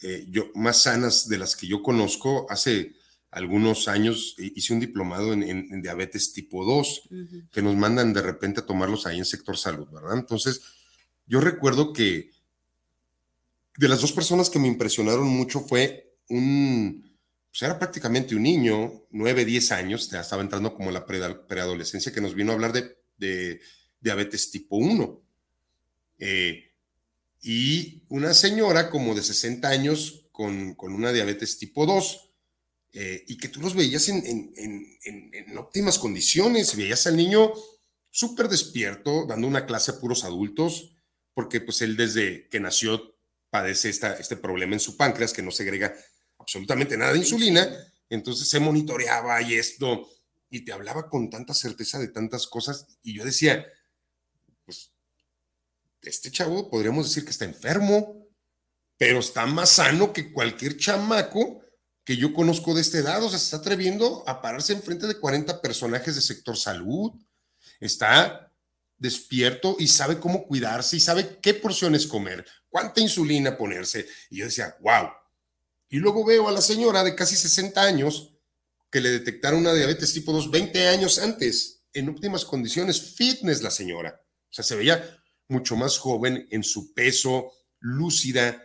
eh, yo, más sanas de las que yo conozco, hace algunos años hice un diplomado en, diabetes tipo 2, que nos mandan de repente a tomarlos ahí en sector salud, ¿verdad? Entonces, yo recuerdo que de las dos personas que me impresionaron mucho fue un, pues era prácticamente un niño, 9, 10 años, ya estaba entrando como la preadolescencia, que nos vino a hablar de, diabetes tipo 1. Eh, y una señora como de 60 años con, una diabetes tipo 2, eh, y que tú los veías en, en, óptimas condiciones, veías al niño súper despierto, dando una clase a puros adultos, porque pues él desde que nació padece esta, este problema en su páncreas que no segrega absolutamente nada de insulina, entonces se monitoreaba y esto, y te hablaba con tanta certeza de tantas cosas, y yo decía, pues, este chavo podríamos decir que está enfermo, pero está más sano que cualquier chamaco que yo conozco de esta edad. O sea, se está atreviendo a pararse enfrente de 40 personajes de sector salud. Está despierto y sabe cómo cuidarse y sabe qué porciones comer, cuánta insulina ponerse. Y yo decía, wow. Y luego veo a la señora de casi 60 años que le detectaron una diabetes tipo 2 20 años antes, en óptimas condiciones, fitness la señora. O sea, se veía mucho más joven en su peso, lúcida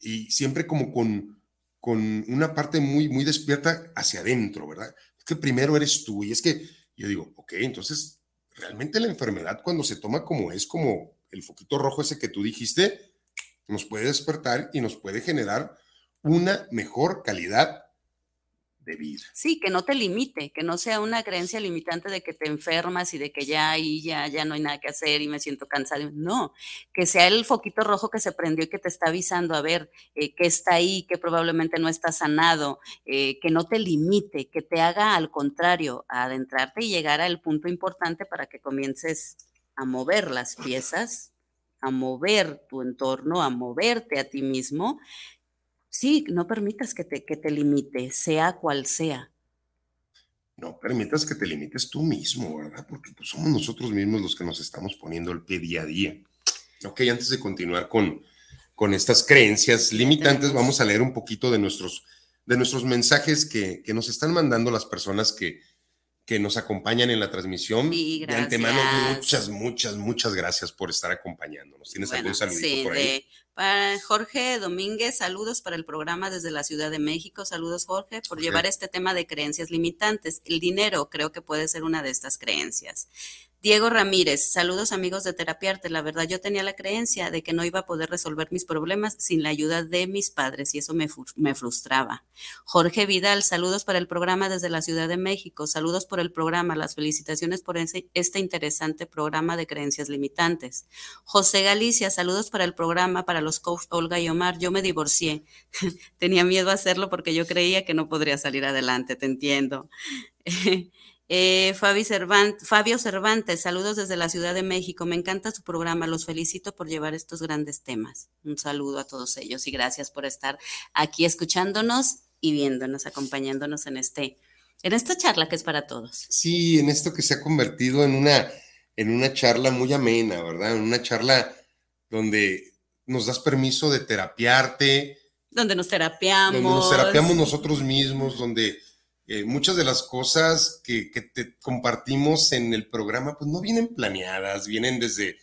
y siempre como con, con una parte muy, muy despierta hacia adentro, ¿verdad? Es que primero eres tú y es que yo digo, ok, entonces realmente la enfermedad cuando se toma como es, como el foquito rojo ese que tú dijiste, nos puede despertar y nos puede generar una mejor calidad de vida. Sí, que no te limite, que no sea una creencia limitante de que te enfermas y de que ya ahí ya, ya no hay nada que hacer y me siento cansado. No, que sea el foquito rojo que se prendió y que te está avisando a ver eh, qué está ahí, que probablemente no está sanado, eh, que no te limite, que te haga al contrario, adentrarte y llegar al punto importante para que comiences a mover las piezas, a mover tu entorno, a moverte a ti mismo Sí, no permitas que te, que te limite, sea cual sea. No permitas que te limites tú mismo, ¿verdad? Porque pues, somos nosotros mismos los que nos estamos poniendo el pie día a día. Ok, antes de continuar con, con estas creencias limitantes, vamos a leer un poquito de nuestros, de nuestros mensajes que, que nos están mandando las personas que, que nos acompañan en la transmisión. de antemano, muchas, muchas, muchas gracias por estar acompañándonos. ¿Tienes algún saludito por ahí? para Jorge Domínguez, saludos para el programa desde la Ciudad de México. Saludos, Jorge, por llevar este tema de creencias limitantes. El dinero creo que puede ser una de estas creencias. Diego Ramírez, saludos amigos de Terapiarte. La verdad, yo tenía la creencia de que no iba a poder resolver mis problemas sin la ayuda de mis padres y eso me, frustraba. Jorge Vidal, saludos para el programa desde la Ciudad de México. Saludos por el programa. Las felicitaciones por este interesante programa de creencias limitantes. José Galicia, saludos para el programa para los coach Olga y Omar. Yo me divorcié. [laughs] tenía miedo a hacerlo porque yo creía que no podría salir adelante, te entiendo. [laughs] Eh, Fabio Cervantes, saludos desde la Ciudad de México. Me encanta su programa. Los felicito por llevar estos grandes temas. Un saludo a todos ellos y gracias por estar aquí escuchándonos y viéndonos, acompañándonos en este, en esta charla que es para todos. Sí, en esto que se ha convertido en una, en una charla muy amena, ¿verdad? En una charla donde nos das permiso de terapiarte. Donde nos terapiamos. Donde nos terapiamos nosotros mismos, donde eh, muchas de las cosas que, te compartimos en el programa, pues no vienen planeadas, vienen desde,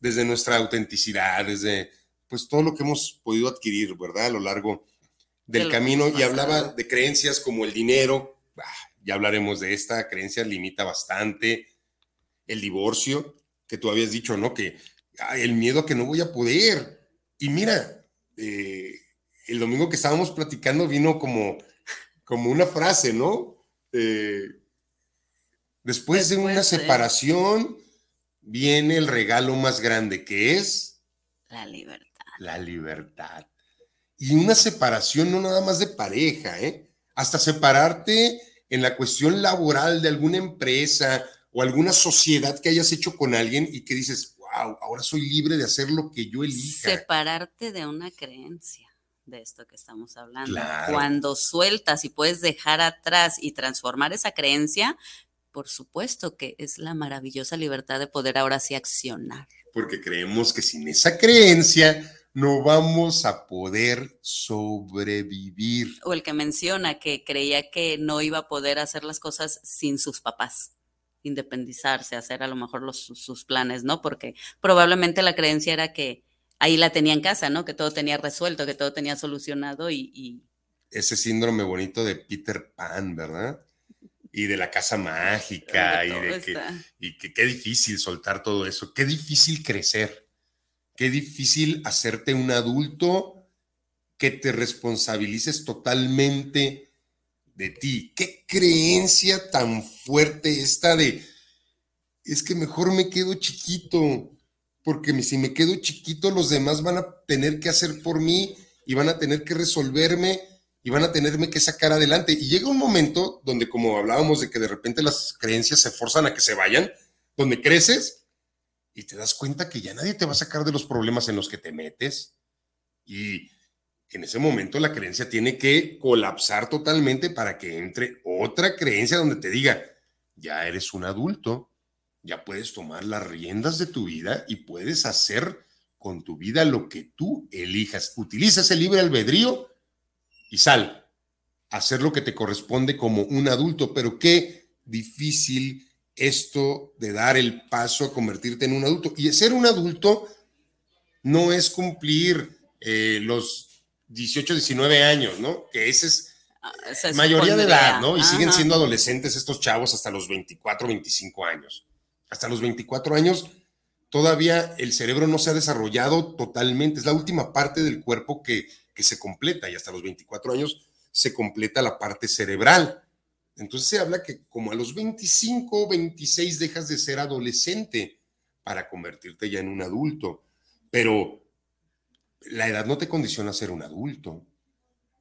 desde nuestra autenticidad, desde pues todo lo que hemos podido adquirir, ¿verdad? A lo largo del camino. Y hablaba de creencias como el dinero, ya hablaremos de esta, creencia limita bastante, el divorcio, que tú habías dicho, ¿no? Que el miedo a que no voy a poder. Y mira, eh, el domingo que estábamos platicando vino como como una frase, ¿no? Eh, después, de una separación viene el regalo más grande que es la libertad. La libertad. Y una separación no nada más de pareja, ¿eh? Hasta separarte en la cuestión laboral de alguna empresa o alguna sociedad que hayas hecho con alguien y que dices, wow, ahora soy libre de hacer lo que yo elija. Separarte de una creencia de esto que estamos hablando. Cuando sueltas y puedes dejar atrás y transformar esa creencia, por supuesto que es la maravillosa libertad de poder ahora sí accionar. Porque creemos que sin esa creencia no vamos a poder sobrevivir. O el que menciona que creía que no iba a poder hacer las cosas sin sus papás independizarse, hacer a lo mejor los, sus planes, ¿no? Porque probablemente la creencia era que ahí la tenía en casa, ¿no? Que todo tenía resuelto, que todo tenía solucionado y, Ese síndrome bonito de Peter Pan, ¿verdad? Y de la casa mágica, y de que, y que qué difícil soltar todo eso, qué difícil crecer, qué difícil hacerte un adulto que te responsabilices totalmente de ti. Qué creencia tan fuerte esta de, es que mejor me quedo chiquito, porque si me quedo chiquito, los demás van a tener que hacer por mí y van a tener que resolverme y van a tenerme que sacar adelante. Y llega un momento donde, como hablábamos de que de repente las creencias se forzan a que se vayan, donde creces y te das cuenta que ya nadie te va a sacar de los problemas en los que te metes. Y en ese momento la creencia tiene que colapsar totalmente para que entre otra creencia donde te diga, ya eres un adulto, ya puedes tomar las riendas de tu vida y puedes hacer con tu vida lo que tú elijas. Utiliza ese libre albedrío y sal a hacer lo que te corresponde como un adulto, pero qué difícil esto de dar el paso a convertirte en un adulto. Y ser un adulto no es cumplir eh, los 18, 19 años, ¿no? Que ese es Ah, mayoría de edad, ¿no? Y siguen siendo adolescentes estos chavos hasta los 24, 25 años. Hasta los 24 años todavía el cerebro no se ha desarrollado totalmente. Es la última parte del cuerpo que, que se completa y hasta los 24 años se completa la parte cerebral. Entonces se habla que como a los 25, 26 dejas de ser adolescente para convertirte ya en un adulto. Pero la edad no te condiciona a ser un adulto.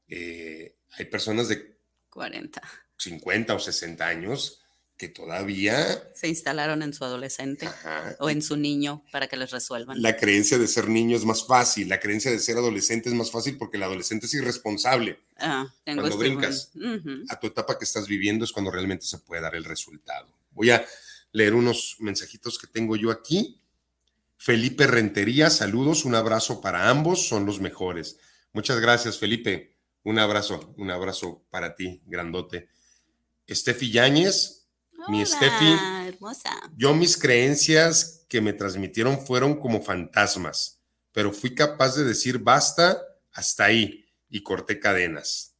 Eh, hay personas de 40. 50 o 60 años que todavía Se instalaron en su adolescente ajá, o en su niño para que les resuelvan. la creencia de ser niño es más fácil, la creencia de ser adolescente es más fácil porque el adolescente es irresponsable. Ah, tengo Cuando este brincas. A tu etapa que estás viviendo es cuando realmente se puede dar el resultado. Voy a leer unos mensajitos que tengo yo aquí. Felipe Rentería, saludos, un abrazo para ambos, son los mejores. Muchas gracias, Felipe. Un abrazo, un abrazo para ti, grandote. Estefi Yáñez, mi Steffi. hermosa. Yo mis creencias que me transmitieron fueron como fantasmas, pero fui capaz de decir basta hasta ahí y corté cadenas.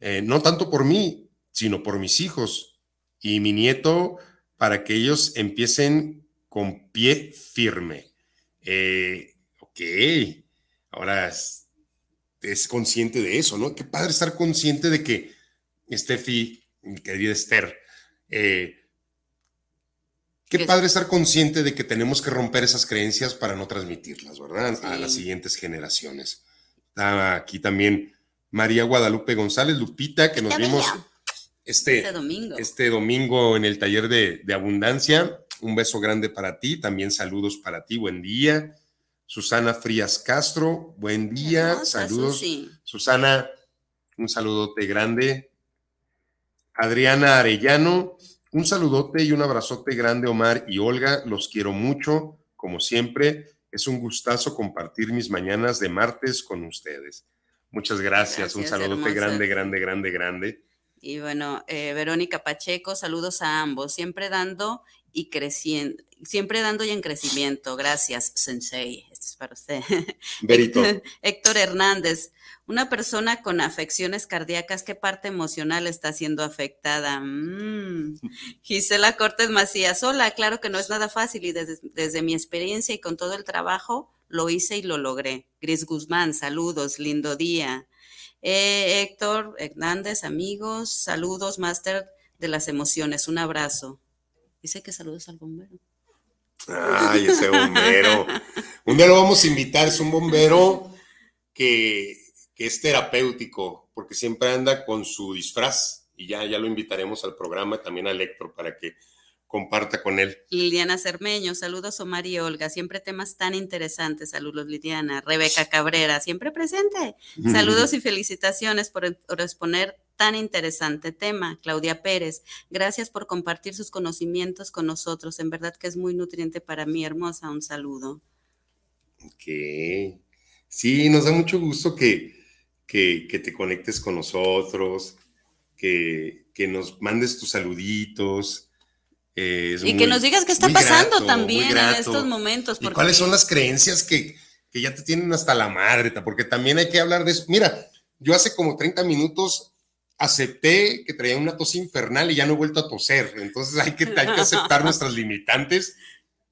Eh, no tanto por mí, sino por mis hijos y mi nieto para que ellos empiecen con pie firme. Eh, ok, ahora es, es consciente de eso, ¿no? Qué padre estar consciente de que Steffi, mi querida Esther, eh, Qué Que- padre estar consciente de que tenemos que romper esas creencias para no transmitirlas, ¿verdad? A las siguientes generaciones. Está aquí también María Guadalupe González, Lupita, que nos vimos este, Este domingo. este domingo en el taller de, de abundancia. Un beso grande para ti, también saludos para ti, buen día. Susana Frías Castro, buen día, Hermosa, saludos. Susi. Susana, un saludote grande. Adriana Arellano, un saludote y un abrazote grande, Omar y Olga. Los quiero mucho, como siempre. Es un gustazo compartir mis mañanas de martes con ustedes. Muchas gracias. un saludote hermosa. grande, grande, grande, grande. Y bueno, eh, Verónica Pacheco, saludos a ambos, siempre dando y creciendo, siempre dando y en crecimiento. Gracias, Sensei. Esto es para usted. Berito. [laughs] Héctor Hernández, una persona con afecciones cardíacas, ¿qué parte emocional está siendo afectada? Mm. [laughs] Gisela Cortés Macías, hola, claro que no es nada fácil y desde, desde mi experiencia y con todo el trabajo lo hice y lo logré. Gris Guzmán, saludos, lindo día. Eh, Héctor Hernández, amigos, saludos, máster de las emociones, un abrazo. Dice que saludos al bombero. Ay, ese bombero. Un día lo vamos a invitar, es un bombero que, que es terapéutico, porque siempre anda con su disfraz y ya, ya lo invitaremos al programa, también al Héctor, para que comparta con él. Liliana Cermeño, saludos Omar y Olga, siempre temas tan interesantes, saludos Liliana. Rebeca Cabrera, siempre presente. Saludos y felicitaciones por, por exponer tan interesante tema. Claudia Pérez, gracias por compartir sus conocimientos con nosotros, en verdad que es muy nutriente para mí, hermosa, un saludo. Ok. Sí, nos da mucho gusto que, que, que te conectes con nosotros, que, que nos mandes tus saluditos. eh, es Y muy- que nos digas qué está pasando grato, también en estos momentos. ¿Y porque- cuáles son las creencias que, que ya te tienen hasta la madre? ta? Porque también hay que hablar de eso. Mira, yo hace como 30 minutos acepté que traía una tos infernal y ya no he vuelto a toser. Entonces hay que, hay que aceptar [laughs] nuestras limitantes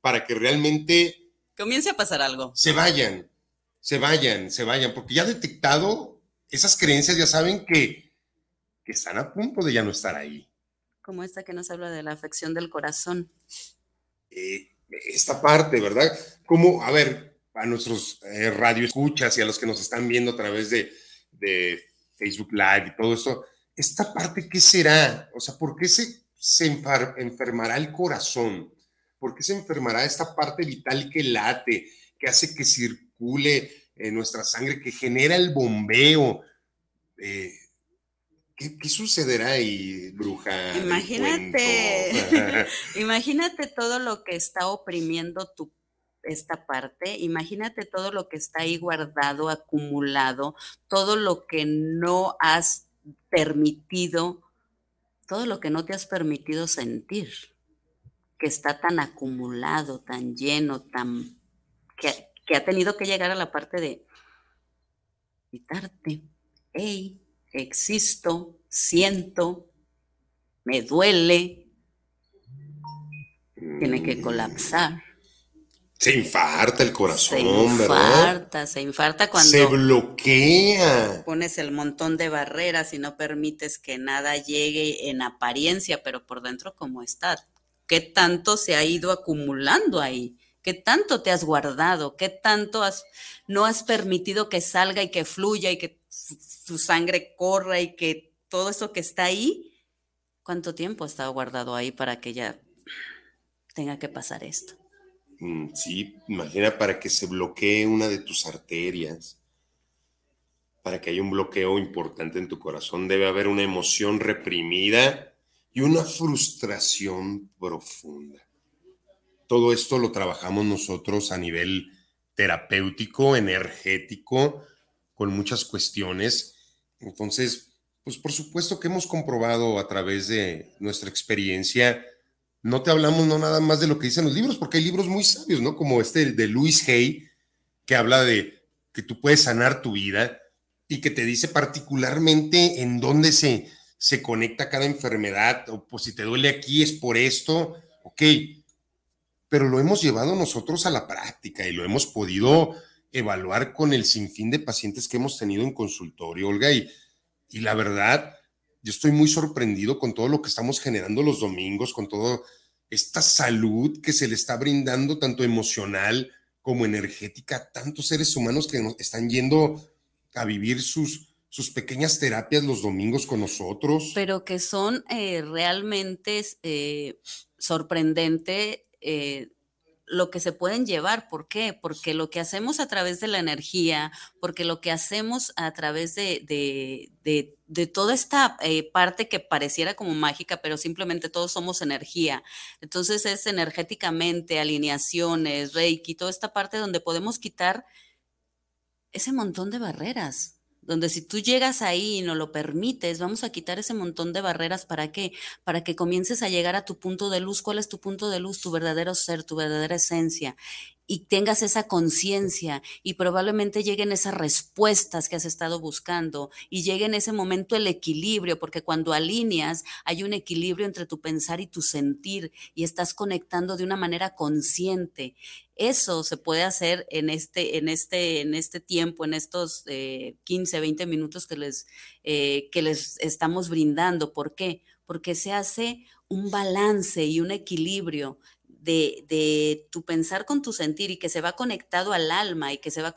para que realmente Comience a pasar algo. se vayan, se vayan, se vayan, porque ya detectado esas creencias, ya saben que, que están a punto de ya no estar ahí. Como esta que nos habla de la afección del corazón. eh, esta parte, ¿verdad? Como, a ver, a nuestros eh, radioescuchas y a los que nos están viendo a través de, de Facebook Live y todo esto, esta parte, ¿qué será? O sea, ¿por qué se, se enfermará el corazón? ¿Por qué se enfermará esta parte vital que late, que hace que circule en nuestra sangre que genera el bombeo. Eh, ¿qué, sucederá ahí, bruja? Imagínate, [laughs] [laughs] imagínate todo lo que está oprimiendo tu esta parte, imagínate todo lo que está ahí guardado, acumulado, todo lo que no has permitido, todo lo que no te has permitido sentir, que está tan acumulado, tan lleno, tan que, que ha tenido que llegar a la parte de quitarte. Hey, existo, siento, me duele, tiene que colapsar. Se infarta el corazón, se infarta, Se infarta cuando... Se bloquea. Pones el montón de barreras y no permites que nada llegue en apariencia, pero por dentro como está. ¿Qué tanto se ha ido acumulando ahí? ¿Qué tanto te has guardado? ¿Qué tanto has, no has permitido que salga y que fluya y que tu sangre corra y que todo eso que está ahí? ¿Cuánto tiempo ha estado guardado ahí para que ya tenga que pasar esto? Mm, sí, imagina para que se bloquee una de tus arterias, para que haya un bloqueo importante en tu corazón, debe haber una emoción reprimida y una frustración profunda. Todo esto lo trabajamos nosotros a nivel terapéutico, energético, con muchas cuestiones. Entonces, pues por supuesto que hemos comprobado a través de nuestra experiencia no te hablamos no nada más de lo que dicen los libros, porque hay libros muy sabios, ¿no? Como este de Louis Hay, que habla de que tú puedes sanar tu vida y que te dice particularmente en dónde se, se conecta cada enfermedad, o pues si te duele aquí es por esto, ok, pero lo hemos llevado nosotros a la práctica y lo hemos podido evaluar con el sinfín de pacientes que hemos tenido en consultorio, Olga, y, y la verdad, yo estoy muy sorprendido con todo lo que estamos generando los domingos, con toda esta salud que se le está brindando, tanto emocional como energética, a tantos seres humanos que están yendo a vivir sus, sus pequeñas terapias los domingos con nosotros. Pero que son eh, realmente eh, sorprendente eh, lo que se pueden llevar. ¿Por qué? Porque lo que hacemos a través de la energía, porque lo que hacemos a través de, de, toda esta eh, parte que pareciera como mágica, pero simplemente todos somos energía. Entonces es energéticamente, alineaciones, reiki, toda esta parte donde podemos quitar ese montón de barreras donde si tú llegas ahí y no lo permites, vamos a quitar ese montón de barreras. ¿Para qué? Para que comiences a llegar a tu punto de luz. ¿Cuál es tu punto de luz? Tu verdadero ser, tu verdadera esencia y tengas esa conciencia y probablemente lleguen esas respuestas que has estado buscando y llegue en ese momento el equilibrio, porque cuando alineas hay un equilibrio entre tu pensar y tu sentir y estás conectando de una manera consciente. Eso se puede hacer en este, en este, en este tiempo, en estos 15, eh, 20 minutos que les, eh, que les estamos brindando. ¿Por qué? Porque se hace un balance y un equilibrio de, tu pensar con tu sentir y que se va conectado al alma y que se va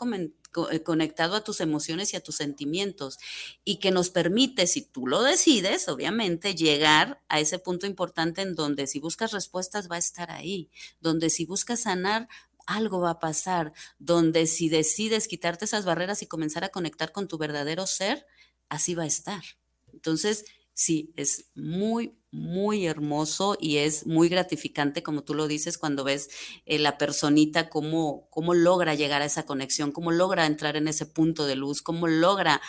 eh, conectado a tus emociones y a tus sentimientos y que nos permite, si tú lo decides, obviamente, llegar a ese punto importante en donde si buscas respuestas va a estar ahí, donde si buscas sanar algo va a pasar, donde si decides quitarte esas barreras y comenzar a conectar con tu verdadero ser, así va a estar. Entonces, sí, es muy, muy hermoso y es muy gratificante, como tú lo dices, cuando ves eh, la personita, cómo, cómo logra llegar a esa conexión, cómo logra entrar en ese punto de luz, cómo logra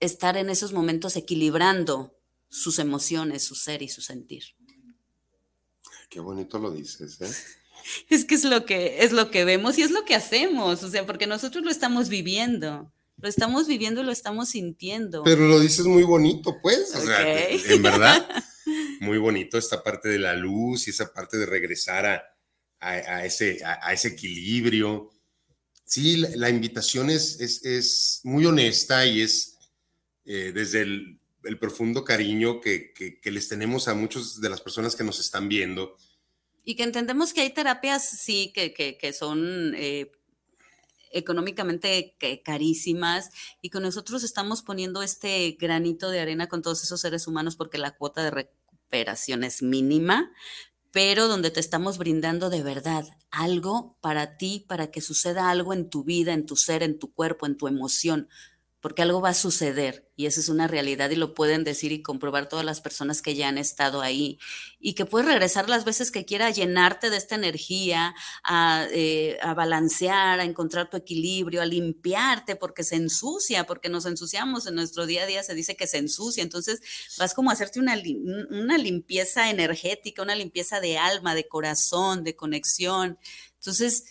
estar en esos momentos equilibrando sus emociones, su ser y su sentir. Qué bonito lo dices, ¿eh? [laughs] Es que es lo que es lo que vemos y es lo que hacemos, o sea, porque nosotros lo estamos viviendo. Lo estamos viviendo y lo estamos sintiendo. Pero lo dices muy bonito, pues. O sea, en verdad, [laughs] muy bonito esta parte de la luz y esa parte de regresar a, ese, a, ese equilibrio. Sí, la, invitación es, es, muy honesta y es eh, desde el, profundo cariño que, les tenemos a muchas de las personas que nos están viendo. Y que entendemos que hay terapias, sí, que, que son eh, económicamente carísimas y que nosotros estamos poniendo este granito de arena con todos esos seres humanos porque la cuota de recuperación es mínima, pero donde te estamos brindando de verdad algo para ti, para que suceda algo en tu vida, en tu ser, en tu cuerpo, en tu emoción, porque algo va a suceder y esa es una realidad y lo pueden decir y comprobar todas las personas que ya han estado ahí y que puedes regresar las veces que quiera a llenarte de esta energía, a, eh, a, balancear, a encontrar tu equilibrio, a limpiarte porque se ensucia, porque nos ensuciamos en nuestro día a día, se dice que se ensucia, entonces vas como a hacerte una, una limpieza energética, una limpieza de alma, de corazón, de conexión. Entonces,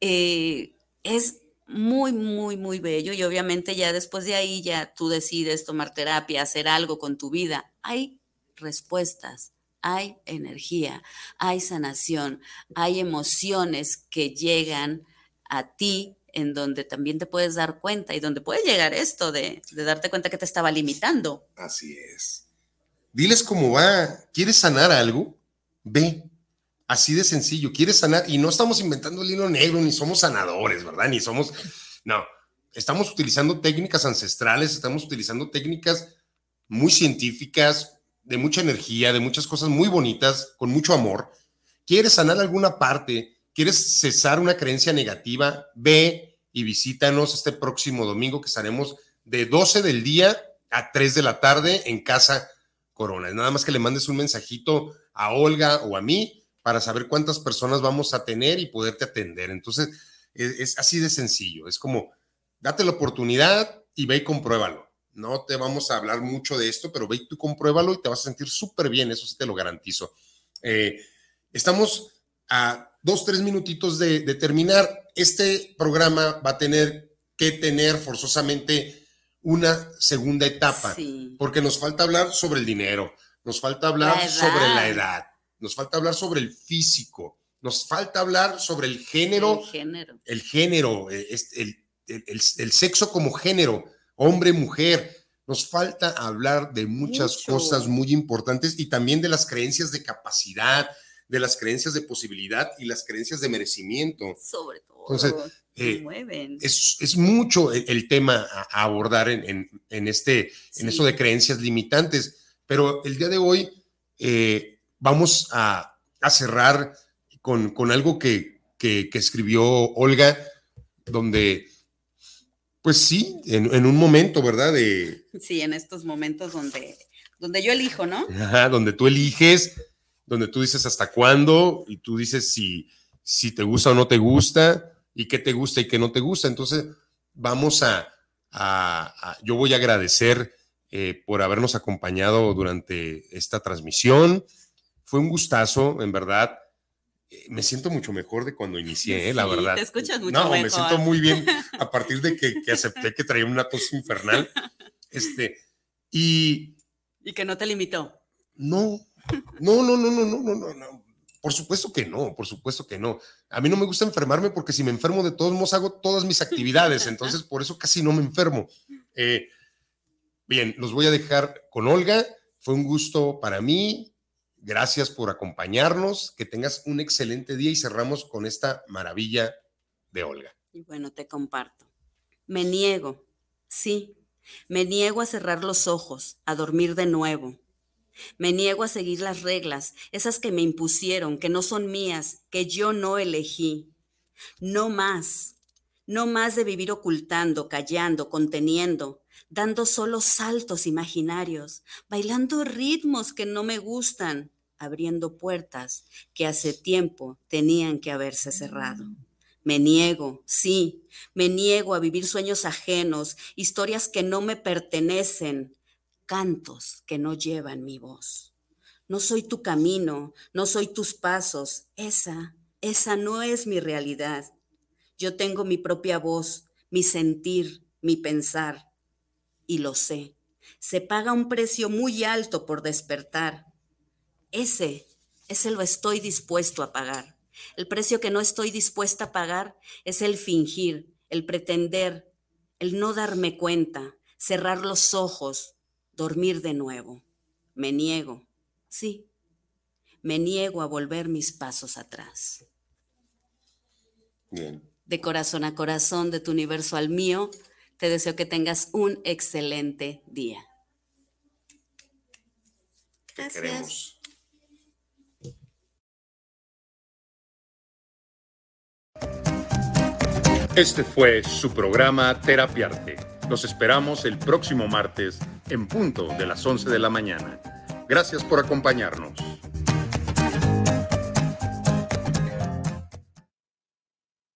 eh, es muy, muy, muy bello y obviamente ya después de ahí ya tú decides tomar terapia, hacer algo con tu vida. Hay respuestas, hay energía, hay sanación, hay emociones que llegan a ti en donde también te puedes dar cuenta y donde puede llegar esto de, de darte cuenta que te estaba limitando. Así es. Diles cómo va. ¿Quieres sanar algo? Ve, Así de sencillo. Quieres sanar y no estamos inventando el hilo negro, ni somos sanadores, ¿verdad? Ni somos, no, estamos utilizando técnicas ancestrales, estamos utilizando técnicas muy científicas, de mucha energía, de muchas cosas muy bonitas, con mucho amor. ¿Quieres sanar alguna parte? ¿Quieres cesar una creencia negativa? Ve y visítanos este próximo domingo que estaremos de 12 del día a 3 de la tarde en Casa Corona. Nada más que le mandes un mensajito a Olga o a mí para saber cuántas personas vamos a tener y poderte atender. Entonces, es, así de sencillo. Es como, date la oportunidad y ve y compruébalo. No te vamos a hablar mucho de esto, pero ve y tú compruébalo y te vas a sentir súper bien, eso sí te lo garantizo. Eh, estamos a dos, tres minutitos de, terminar. Este programa va a tener que tener forzosamente una segunda etapa, porque nos falta hablar sobre el dinero, nos falta hablar sobre la edad, nos falta hablar sobre el físico, nos falta hablar sobre el género, el género, el, género, eh, el, sexo como género, hombre, mujer. Nos falta hablar de muchas cosas muy importantes y también de las creencias de capacidad, de las creencias de posibilidad y las creencias de merecimiento. Sobre todo. Entonces, eh, es, mucho el, tema a, abordar en, este, en eso de creencias limitantes, pero el día de hoy eh, vamos a, cerrar con, algo que, escribió Olga, donde, pues sí, en, un momento, ¿verdad? De, sí, en estos momentos donde, donde yo elijo, ¿no? Ajá, donde tú eliges, donde tú dices hasta cuándo y tú dices si, si te gusta o no te gusta y qué te gusta y qué no te gusta. Entonces, vamos a, yo voy a agradecer eh, por habernos acompañado durante esta transmisión. Fue un gustazo, en verdad. Me siento mucho mejor de cuando inicié, eh, la verdad. Te escuchas mucho no, me siento muy bien [laughs] a partir de que, acepté que traía una tos infernal. Este, y. Y que no te limitó. No, no, no, no, no, no, no, no. Por supuesto que no, por supuesto que no. A mí no me gusta enfermarme porque si me enfermo de todos modos hago todas mis actividades, entonces por eso casi no me enfermo. Eh, bien, los voy a dejar con Olga. Fue un gusto para mí, Gracias por acompañarnos, que tengas un excelente día y cerramos con esta maravilla de Olga. Y bueno, te comparto. Me niego, sí, me niego a cerrar los ojos, a dormir de nuevo. Me niego a seguir las reglas, esas que me impusieron, que no son mías, que yo no elegí. No más, no más de vivir ocultando, callando, conteniendo, dando solo saltos imaginarios, bailando ritmos que no me gustan, abriendo puertas que hace tiempo tenían que haberse cerrado. Me niego, sí, me niego a vivir sueños ajenos, historias que no me pertenecen, cantos que no llevan mi voz. No soy tu camino, no soy tus pasos, esa, esa no es mi realidad. Yo tengo mi propia voz, mi sentir, mi pensar y lo sé. Se paga un precio muy alto por despertar. Ese, ese lo estoy dispuesto a pagar. El precio que no estoy dispuesta a pagar es el fingir, el pretender, el no darme cuenta, cerrar los ojos, dormir de nuevo. Me niego, sí, me niego a volver mis pasos atrás. Bien. De corazón a corazón, de tu universo al mío, te deseo que tengas un excelente día. Gracias. Este fue su programa Terapiarte. Los esperamos el próximo martes en punto de las 11 de la mañana. Gracias por acompañarnos.